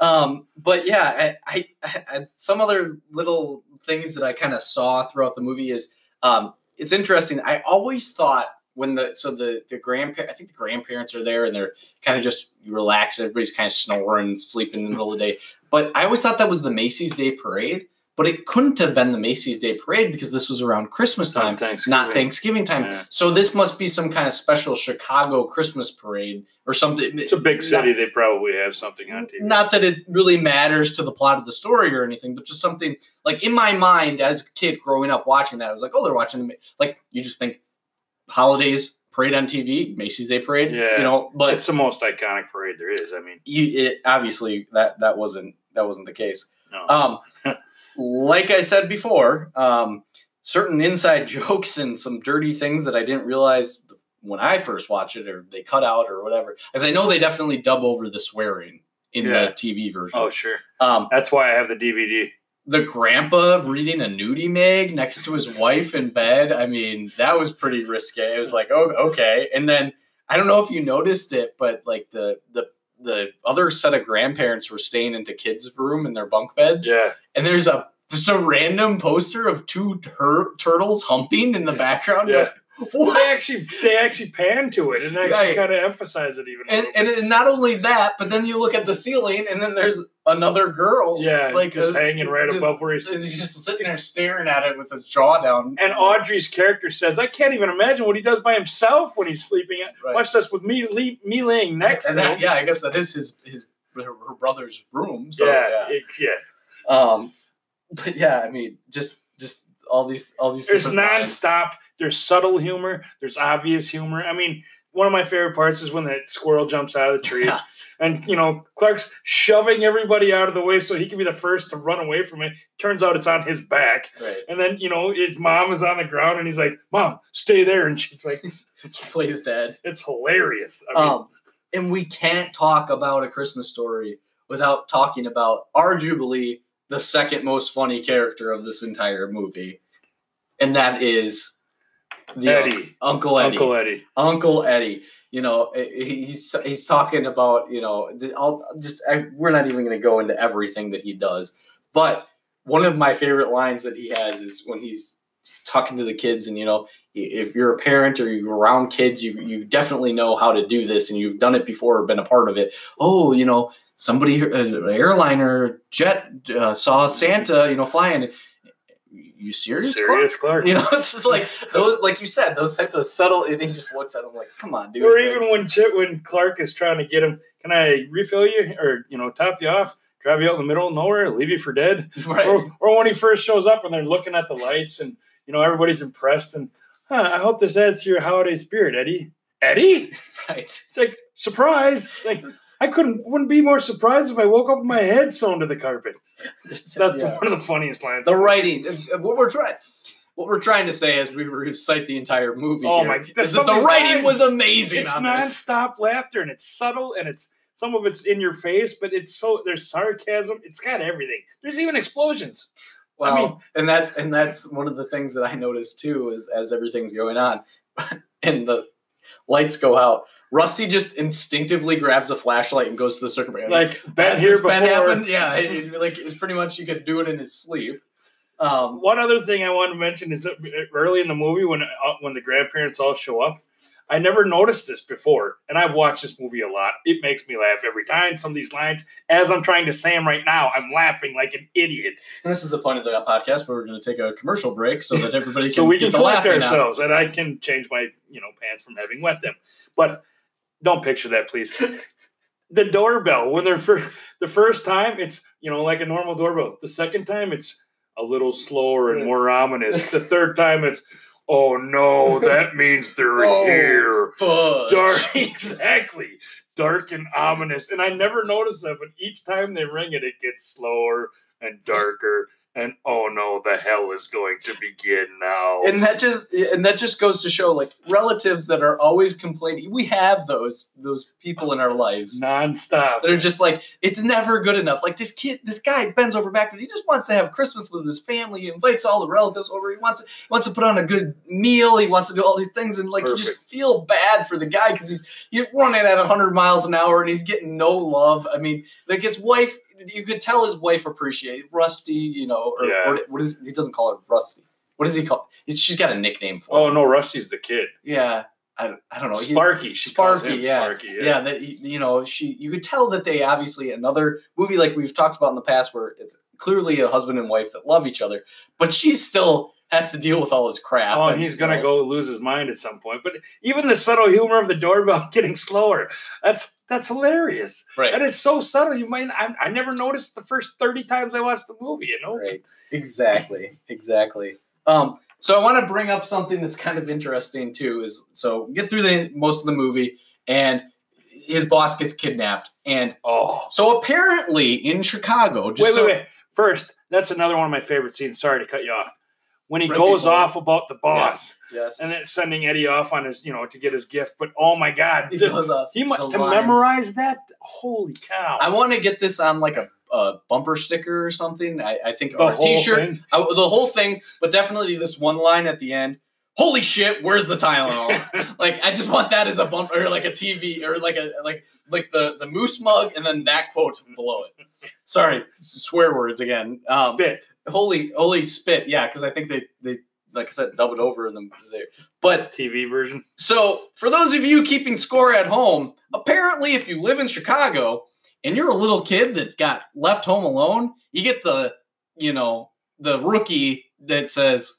Um, but yeah, I, I, I some other little things that I kind of saw throughout the movie is um, it's interesting. I always thought when the so the the grandpa I think the grandparents are there and they're kind of just relaxed. Everybody's kind of snoring, sleeping in the middle of the day. But I always thought that was the Macy's Day Parade. But it couldn't have been the Macy's Day Parade because this was around Christmas time, Not Thanksgiving. not Thanksgiving time. Yeah. So this must be some kind of special Chicago Christmas parade or something. It's a big city. they probably have something on TV. Not that it really matters to the plot of the story or anything, but just something like in my mind as a kid growing up watching that, I was like, oh, they're watching the like you just think holidays parade on TV, Macy's Day Parade, Yeah. you know. But it's the most iconic parade there is. I mean, you, it obviously that that wasn't that wasn't the case. no. Um, like I said before, um, certain inside jokes and some dirty things that I didn't realize when I first watched it, or they cut out, or whatever. As I know, they definitely dub over the swearing in Yeah. the TV version. oh, sure. Um, That's why I have the DVD. The grandpa reading a nudie mag next to his wife in bed. I mean, that was pretty risque. It was like, oh, okay. And then I don't know if you noticed it, but like the the the other set of grandparents were staying in the kids' room in their bunk beds, Yeah. and there's a just a random poster of two tur- turtles humping in the background. Yeah. What? They actually they actually pan to it and actually Right. kind of emphasize it even. And and not only that, but then you look at the ceiling, and then there's another girl. yeah, like just uh, hanging right just- above where he's. He's just sitting there staring at it with his jaw down. And Audrey's character says, "I can't even imagine what he does by himself when he's sleeping. Right. Watch this with me, le- me laying next and to that, him. yeah, I guess that is his his her her brother's room. So yeah, yeah. it- yeah. Um, but yeah, I mean, just just all these all these. There's different lines. nonstop. There's subtle humor. There's obvious humor. I mean, one of my favorite parts is when that squirrel jumps out of the tree, and you know Clark's shoving everybody out of the way so he can be the first to run away from it. Turns out it's on his back, Right. and then you know his mom is on the ground, and he's like, "Mom, stay there," and she's like, she Plays dead. "It's hilarious." I mean, Um, and we can't talk about a Christmas story without talking about arguably the second most funny character of this entire movie, and that is the Eddie, Uncle Eddie. Uncle Eddie. Uncle Eddie. You know, he's he's talking about you know, I'll just I, we're not even going to go into everything that he does, but one of my favorite lines that he has is when he's talking to the kids, and you know, if you're a parent or you're around kids, you you definitely know how to do this, and you've done it before or been a part of it. Oh, you know, somebody, an airliner jet uh, saw Santa, you know, flying. You serious? Clark? Serious Clark. You know, it's just like those, like you said, those type of subtle. And he just looks at him like, "Come on, dude." Or Like, even when Chip, when Clark is trying to get him, can I refill you or you know top you off, drive you out in the middle of nowhere, leave you for dead? right, Or, or when he first shows up and they're looking at the lights and you know everybody's impressed and huh, I hope this adds to your holiday spirit, Eddie. Eddie, right. it's like surprise. It's like I couldn't wouldn't be more surprised if I woke up with my head sewn to the carpet. That's Yeah. one of the funniest lines. the writing. uh, What we're trying, what we're trying to say as we recite the entire movie. Oh my- is that the writing line. was amazing. it's on this. nonstop laughter and it's subtle and it's some of it's in your face, but it's so there's sarcasm. It's got everything. There's even explosions. Well, I mean- and that's and that's one of the things that I noticed too is as everything's going on, and the lights go out. Rusty just instinctively grabs a flashlight and goes to the circuit breaker. Like been here before. been happened? Yeah, it, it- like it's pretty much he could do it in his sleep. Um, One other thing I want to mention is that early in the movie when uh, when the grandparents all show up, I never noticed this before, and I've watched this movie a lot. It makes me laugh every time. Some of these lines, as I'm trying to say them right now, I'm laughing like an idiot. And this is the point of the podcast where we're going to take a commercial break so that everybody can so we can collect laughing out. ourselves, and I can change my you know pants from having wet them. But don't picture that, please. the doorbell when they're for the first time, it's you know like a normal doorbell. The second time, it's a little slower and more ominous. The third time, it's oh no, that means they're Oh, here. fudge. Dark, exactly. Dark and ominous. And I never noticed that, but each time they ring it, it gets slower and darker. And oh no, the hell is going to begin now. and that just and that just goes to show like relatives that are always complaining. We have those those people in our lives. Nonstop. that are just like it's never good enough. Like this kid this guy bends over backward he just wants to have christmas with his family. He invites all the relatives over. He wants he wants to put on a good meal. He wants to do all these things. And like you just feel bad for the guy because he's he's running at 100 miles an hour and he's getting no love. I mean like his wife you could tell his wife appreciate rusty you know or, Yeah. or what is he doesn't call her rusty what does he call he's, she's got a nickname for Oh him. no, Rusty's the kid. Yeah, I, I don't know. Sparky. Sparky, yeah. Sparky, yeah. yeah. that you know, she you could tell that they obviously another movie like we've talked about in the past where it's clearly a husband and wife that love each other, but she's still has to deal with all his crap. Oh, and he's gonna you know, go lose his mind at some point. But even the subtle humor of the doorbell getting slower, that's that's hilarious. right, And it's so subtle. You might I, I never noticed the first 30 times I watched the movie, you know? right, exactly, exactly. Um, so I want to bring up something that's kind of interesting too. Is so get through the most of the movie and his boss gets kidnapped, and Oh. so apparently in Chicago, just Wait, so- wait, wait. First, that's another one of my favorite scenes. Sorry to cut you off. When he Right goes before- off about the boss yes, and then sending Eddie off on his, you know, to get his gift. But oh my God, he the- goes off. he might to lines. memorize that. Holy cow! I want to get this on like a, a bumper sticker or something. I, I think the or a whole t-shirt, thing. I- the whole thing, but definitely this one line at the end. Holy shit! Where's the Tylenol? like I just want that as a bumper, or like a TV, or like a like like the the moose mug, and then that quote below it. Sorry, swear words again. Um, Spit. Holy holy spit! Yeah, because I think they they like I said dubbed over in the there. But TV version. so for those of you keeping score at home, apparently if you live in Chicago and you're a little kid that got left home alone, you get the, you know, the rookie that says,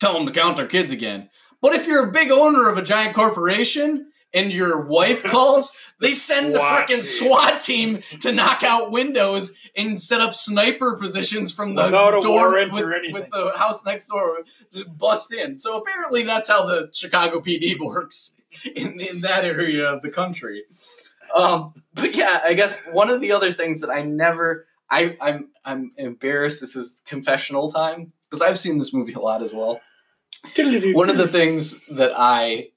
tell them to count their kids again. But if you're a big owner of a giant corporation and your wife calls, they send the SWAT freaking. SWAT team to knock out windows and set up sniper positions from the Without door with, or anything. with the house next door, just bust in. So apparently that's how the Chicago PD works in, in that area of the country. Um, but yeah, I guess one of the other things that I never, I, I'm, I'm embarrassed. This is confessional time because I've seen this movie a lot as well. One of the things that I,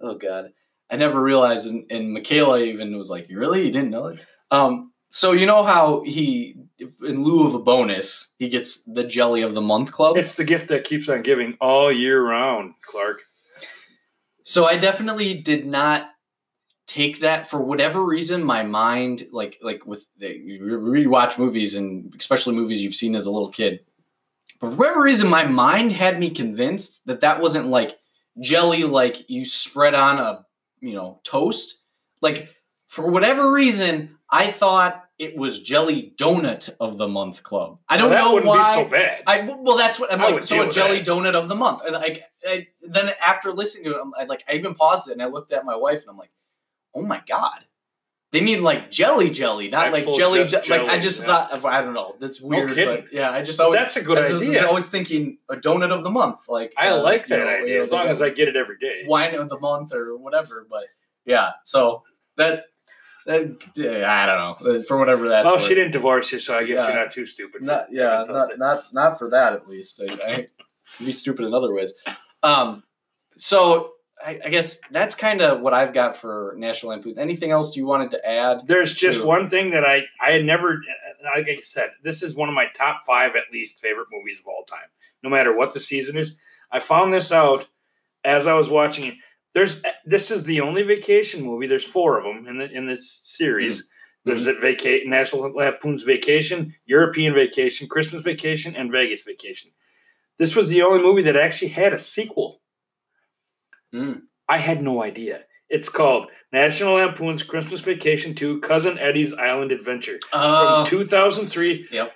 oh god, I never realized, and, and Michaela even was like, "You really, you didn't know it?" Um, so you know how he, in lieu of a bonus, he gets the Jelly of the Month Club. It's the gift that keeps on giving all year round, Clark. So I definitely did not take that for whatever reason. My mind, like like with you rewatch movies and especially movies you've seen as a little kid. But for whatever reason, my mind had me convinced that that wasn't like jelly, like you spread on a you know toast. Like for whatever reason, I thought it was jelly donut of the month club. I don't that know wouldn't why. be so bad. I well, that's what I'm I like. So a jelly that. donut of the month, and I, I then after listening to it, I'm, I like I even paused it and I looked at my wife and I'm like, oh my god, they mean like jelly jelly, not like jelly. just je- like I just yeah. thought I don't know. That's weird, kidding. but yeah, I just always That's a good I was, idea. I was thinking a donut of the month, like I uh, like that know, idea you know, as long as I get it every day. wine of the month or whatever. But yeah, so that that I don't know for whatever that. well, worth. she didn't divorce you, so I guess Yeah. you're not too stupid. for Not, yeah, not, that. not not for that at least. I, I be stupid in other ways. Um, so I, I guess that's kind of what I've got for National Lampoons. Anything else you wanted to add? There's just to- one thing that I I had never like I said this is one of my top five at least favorite movies of all time. No matter what the season is, I found this out as I was watching it. There's this is the only vacation movie. There's four of them in the, in this series. Hmm. There's a vaca- National Lampoon's Vacation, European Vacation, Christmas Vacation, and Vegas Vacation. This was the only movie that actually had a sequel. Mm. I had no idea. It's called National Lampoon's Christmas Vacation 2 Cousin Eddie's Island Adventure from 2003. Yep.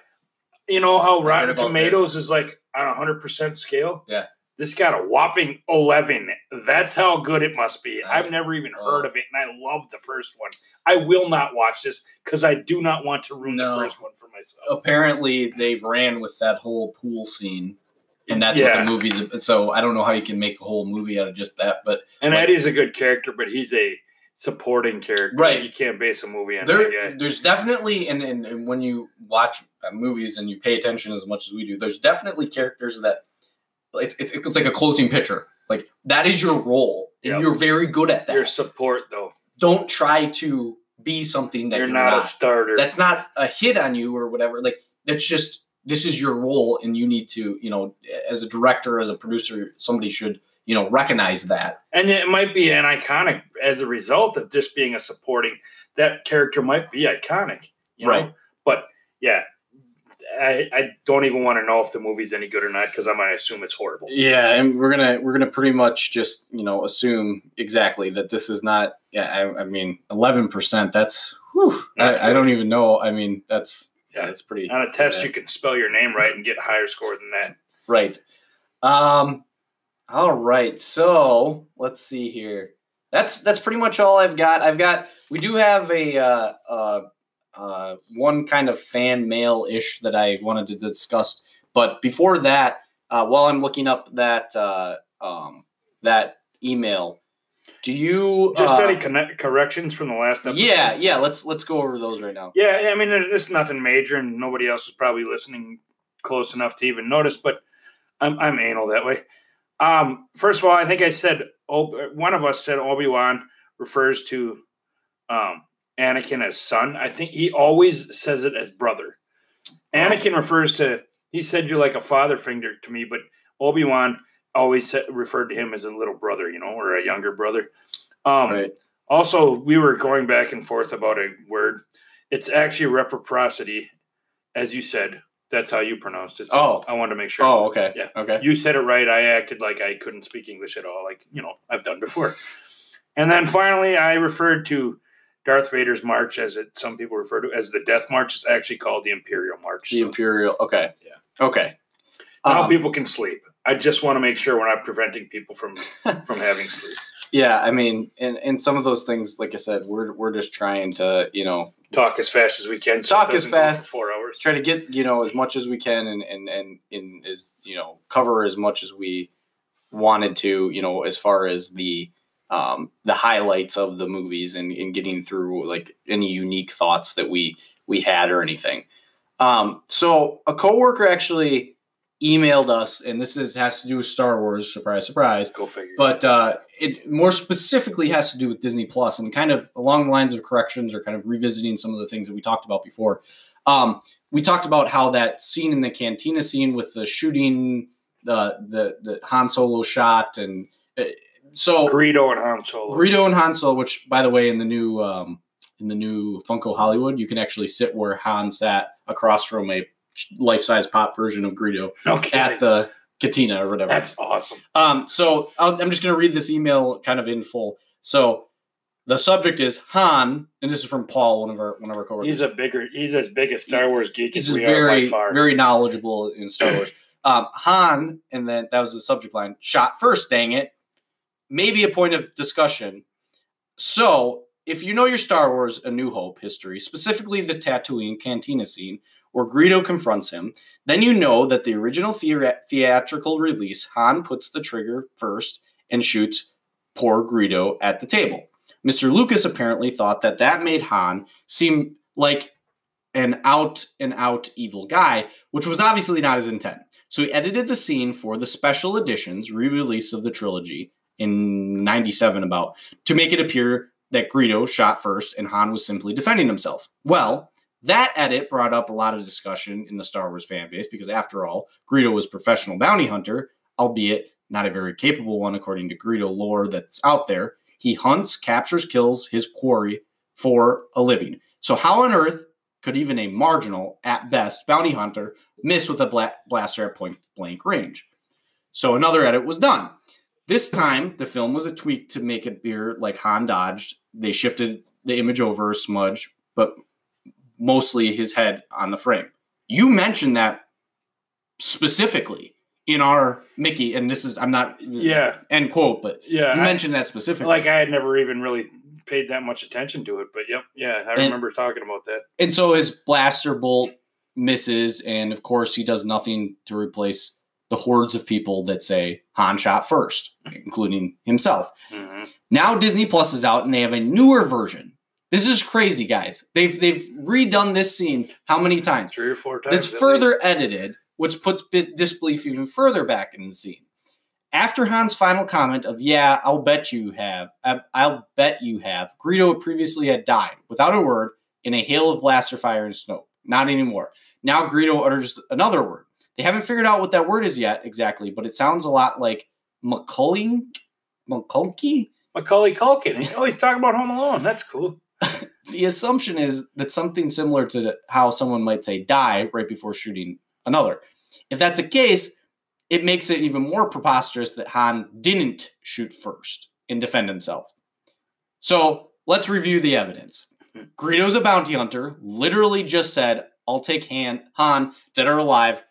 You know how Rotten Tomatoes this. is like on a 100% scale? Yeah. This got a whopping 11. That's how good it must be. I- I've never even oh. heard of it, and I love the first one. I will not watch this because I do not want to ruin No. the first one for myself. apparently they ran with that whole pool scene, and that's Yeah. what the movie's. So I don't know how you can make a whole movie out of just that, but And like- Eddie's a good character, but he's a supporting character. Right. You can't base a movie on that there, there's definitely and, and, and when you watch uh, movies and you pay attention as much as we do there's definitely characters that it's, it's, it's like a closing picture like that is your role and Yep. you're very good at that Your support, though. don't try to be something that You're, you're, not, not, a starter. that's not a hit on you or whatever like that's just this is your role and you need to you know as a director as a producer somebody should you know recognize that and it might be an iconic as a result of just being a supporting. That character might be iconic, you know? Right. But yeah, I, I don't even want to know if the movie's any good or not because I'm gonna assume it's horrible. Yeah, and we're gonna we're gonna pretty much just you know assume exactly that this is not. Yeah, I, I mean, eleven percent. That's whew, I, I don't even know. I mean, that's yeah, that's pretty On a test, you can spell your name right and get a higher score than that. right. Um, all right. So let's see here. That's that's pretty much all I've got. I've got. We do have a uh, uh, uh, one kind of fan mail ish that I wanted to discuss, but before that, uh, while I'm looking up that uh, um, that email, do you Just uh, any connect- corrections from the last episode? Yeah, yeah. Let's let's go over those right now. Yeah, I mean, it's nothing major, and nobody else is probably listening close enough to even notice. But I'm I'm anal that way. Um, first of all, I think I said one of us said Obi Wan refers to um, Anakin as son. I think he always says it as brother. Anakin refers to he said you're like a father figure to me, but Obi Wan always referred to him as a little brother, you know, or a younger brother. Um, Right. also, we were going back and forth about a word. It's actually reciprocity, as you said, That's how you pronounced it. so Oh. I wanted to make sure. Oh, okay. Yeah. Okay. You said it right. I acted like I couldn't speak English at all, like you know I've done before. And then finally, I referred to Darth Vader's march, as it some people refer to as the Death March. It's actually called the Imperial March. The So Imperial. Okay. Yeah. Okay. now Um, people can sleep. I just want to make sure we're not preventing people from from having sleep. yeah, I mean, and, and some of those things, like I said, we're we're just trying to, you know, Talk as fast as we can. so Talk as doesn't go for fast. four hours. try to get you know as much as we can and and and in as you know cover as much as we wanted to you know as far as the um the highlights of the movies and, and getting through like any unique thoughts that we we had or anything um so a coworker actually emailed us and this is has to do with star wars surprise surprise Go figure. but uh, it more specifically has to do with Disney Plus and kind of along the lines of corrections or kind of revisiting some of the things that we talked about before. Um, we talked about how that scene in the cantina scene with the shooting, the the the Han Solo shot, and uh, so Greedo and Han Solo. Greedo and Han Solo, which by the way, in the new um, in the new Funko Hollywood, you can actually sit where Han sat across from a life size pop version of Greedo okay. at the cantina or whatever. That's awesome. Um, so I'll, I'm just going to read this email kind of in full. So the subject is Han, and this is from Paul, one of our one of our coworkers. He's a bigger. He's as big a Star Wars geek He's as we are very by far. very knowledgeable in Star Wars. um, Han, and then that was the subject line. Shot first, dang it. Maybe a point of discussion. So if you know your Star Wars A New Hope history, specifically the Tatooine cantina scene where Greedo confronts him, then you know that the original thea- theatrical release, Han puts the trigger first and shoots poor Greedo at the table. Mr. Lucas apparently thought that that made Han seem like an out and out evil guy, which was obviously not his intent. So he edited the scene for the special editions re release of the trilogy in 97 about to make it appear that Greedo shot first and Han was simply defending himself. Well, that edit brought up a lot of discussion in the Star Wars fan base because, after all, Greedo was a professional bounty hunter, albeit not a very capable one according to Greedo lore that's out there. He hunts, captures, kills his quarry for a living. So, how on earth could even a marginal, at best, bounty hunter miss with a bla- blaster at point blank range? So, another edit was done. This time, the film was a tweak to make it appear like Han dodged. They shifted the image over smudge, but mostly his head on the frame. You mentioned that specifically in our Mickey, and this is I'm not Yeah, end quote, but yeah. you I- mentioned that specifically. like I had never even really paid that much attention to it, but yep, yeah, I And- remember talking about that. and so his blaster bolt misses, and of course he does nothing to replace the hordes of people that say Han shot first, including himself. hmm Now Disney Plus is out and they have a newer version. This is crazy, guys. They've they've redone this scene how many times? Three or four times. It's further edited, which puts disbelief even further back in the scene. After Han's final comment of "Yeah, I'll bet you have," I- I'll bet you have. Greedo previously had died without a word in a hail of blaster fire and snow. Not anymore. Now Greedo utters another word. They haven't figured out what that word is yet exactly, but it sounds a lot like McCulling, McCulkey. Macaulay Culkin. Oh, he's talking about Home Alone. That's cool. The assumption is that something similar to how someone might say die right before shooting another. If that's a case, it makes it even more preposterous that Han didn't shoot first and defend himself. So let's review the evidence. Greedo's a bounty hunter, literally just said, I'll take Han, Han dead or alive,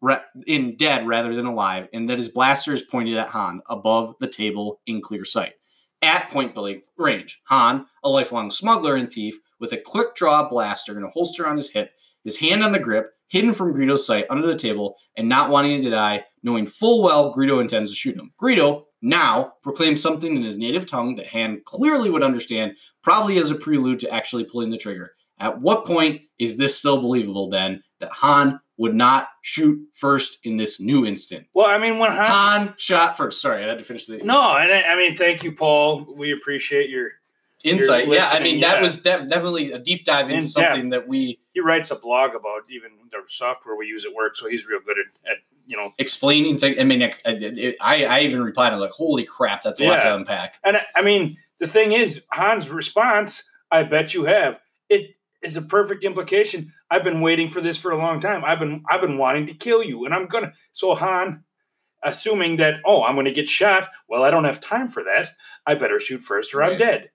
ra- in dead rather than alive, and that his blaster is pointed at Han above the table in clear sight at point blank range. Han, a lifelong smuggler and thief, with a quick draw blaster and a holster on his hip, his hand on the grip, hidden from Greedo's sight under the table, and not wanting to die, knowing full well Greedo intends to shoot him. Greedo now proclaims something in his native tongue that Han clearly would understand, probably as a prelude to actually pulling the trigger. At what point is this still believable then that Han would not shoot first in this new instant? Well, I mean, when Han, Han shot first. Sorry, I had to finish the no, and I, I mean, thank you, Paul. We appreciate your. insight. You're Yeah, I mean that yeah. was def- definitely a deep dive into In something that we He writes a blog about even the software we use at work, so he's real good at, at you know. explaining things. I mean, I, I, I even replied, I'm like, "Holy crap, that's a lot to unpack." And I- I mean, the thing is, Han's response, "I bet you have." It is a perfect implication. I've been waiting for this for a long time. I've been I've been wanting to kill you, and I'm gonna. So Han, assuming that oh I'm gonna get shot. Well, I don't have time for that. I better shoot first, or I'm dead.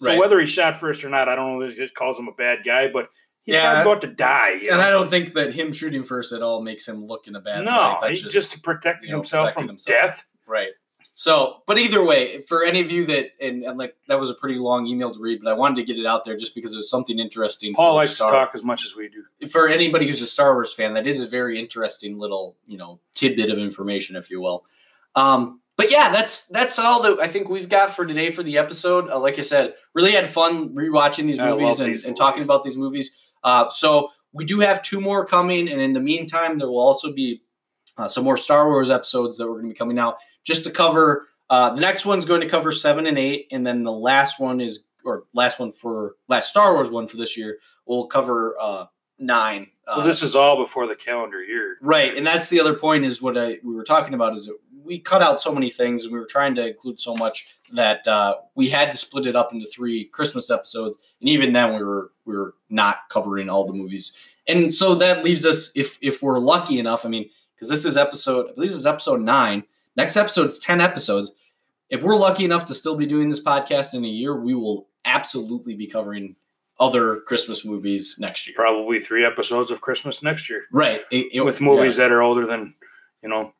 So Right. whether he shot first or not, I don't know. That it calls him a bad guy, but he's Yeah. about to die. And know? I don't think that him shooting first at all makes him look in a bad no, light. he That's just, to protect you know, himself from himself. death. Right. So, but either way, for any of you that and, and like that was a pretty long email to read, but I wanted to get it out there just because it was something interesting. Paul likes to talk as much as we do. For anybody who's a Star Wars fan, that is a very interesting little you know tidbit of information, if you will. Um, but yeah, that's that's all that I think we've got for today for the episode. Uh, like I said, really had fun rewatching these I movies and, these and talking about these movies. Uh, so we do have two more coming, and in the meantime, there will also be uh, some more Star Wars episodes that we're going to be coming out just to cover. Uh, the next one's going to cover seven and eight, and then the last one is, or last one for last Star Wars one for this year will cover uh, nine. So Uh, this is all before the calendar year. Right, and that's the other point is what I we were talking about is that we cut out so many things and we were trying to include so much that uh, we had to split it up into three Christmas episodes, and even then we were we were not covering all the movies, and so that leaves us if if we're lucky enough. I mean, because this is episode, I believe this is episode nine. Next episode is ten episodes. If we're lucky enough to still be doing this podcast in a year, we will absolutely be covering other Christmas movies next year. Probably three episodes of Christmas next year Right, it- it- with yeah. movies that are older than you know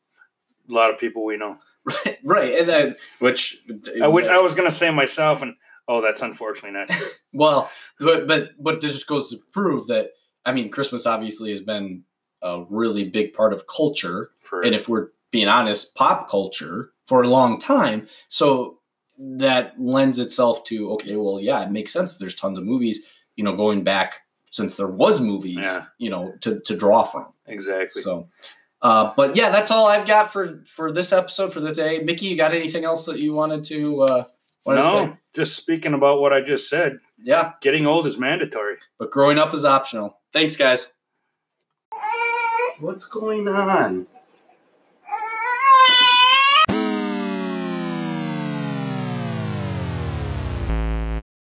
a lot of people we know. Right, right, and then which I, wish, I uh, was going to say myself, and oh, that's unfortunately not true. well, but but but this just goes to prove that I mean, Christmas obviously has been a really big part of culture, For and if we're being honest, pop culture for a long time. So that lends itself to okay, well, yeah, it makes sense. There's tons of movies, you know, going back since there was movies, Yeah. you know, to to draw from. exactly. So. Uh, but yeah, that's all I've got for for this episode for the day. Mickey, you got anything else that you wanted to uh, wanted to say? no, just speaking about what I just said, Yeah, getting old is mandatory. but growing up is optional. Thanks, guys. What's going on?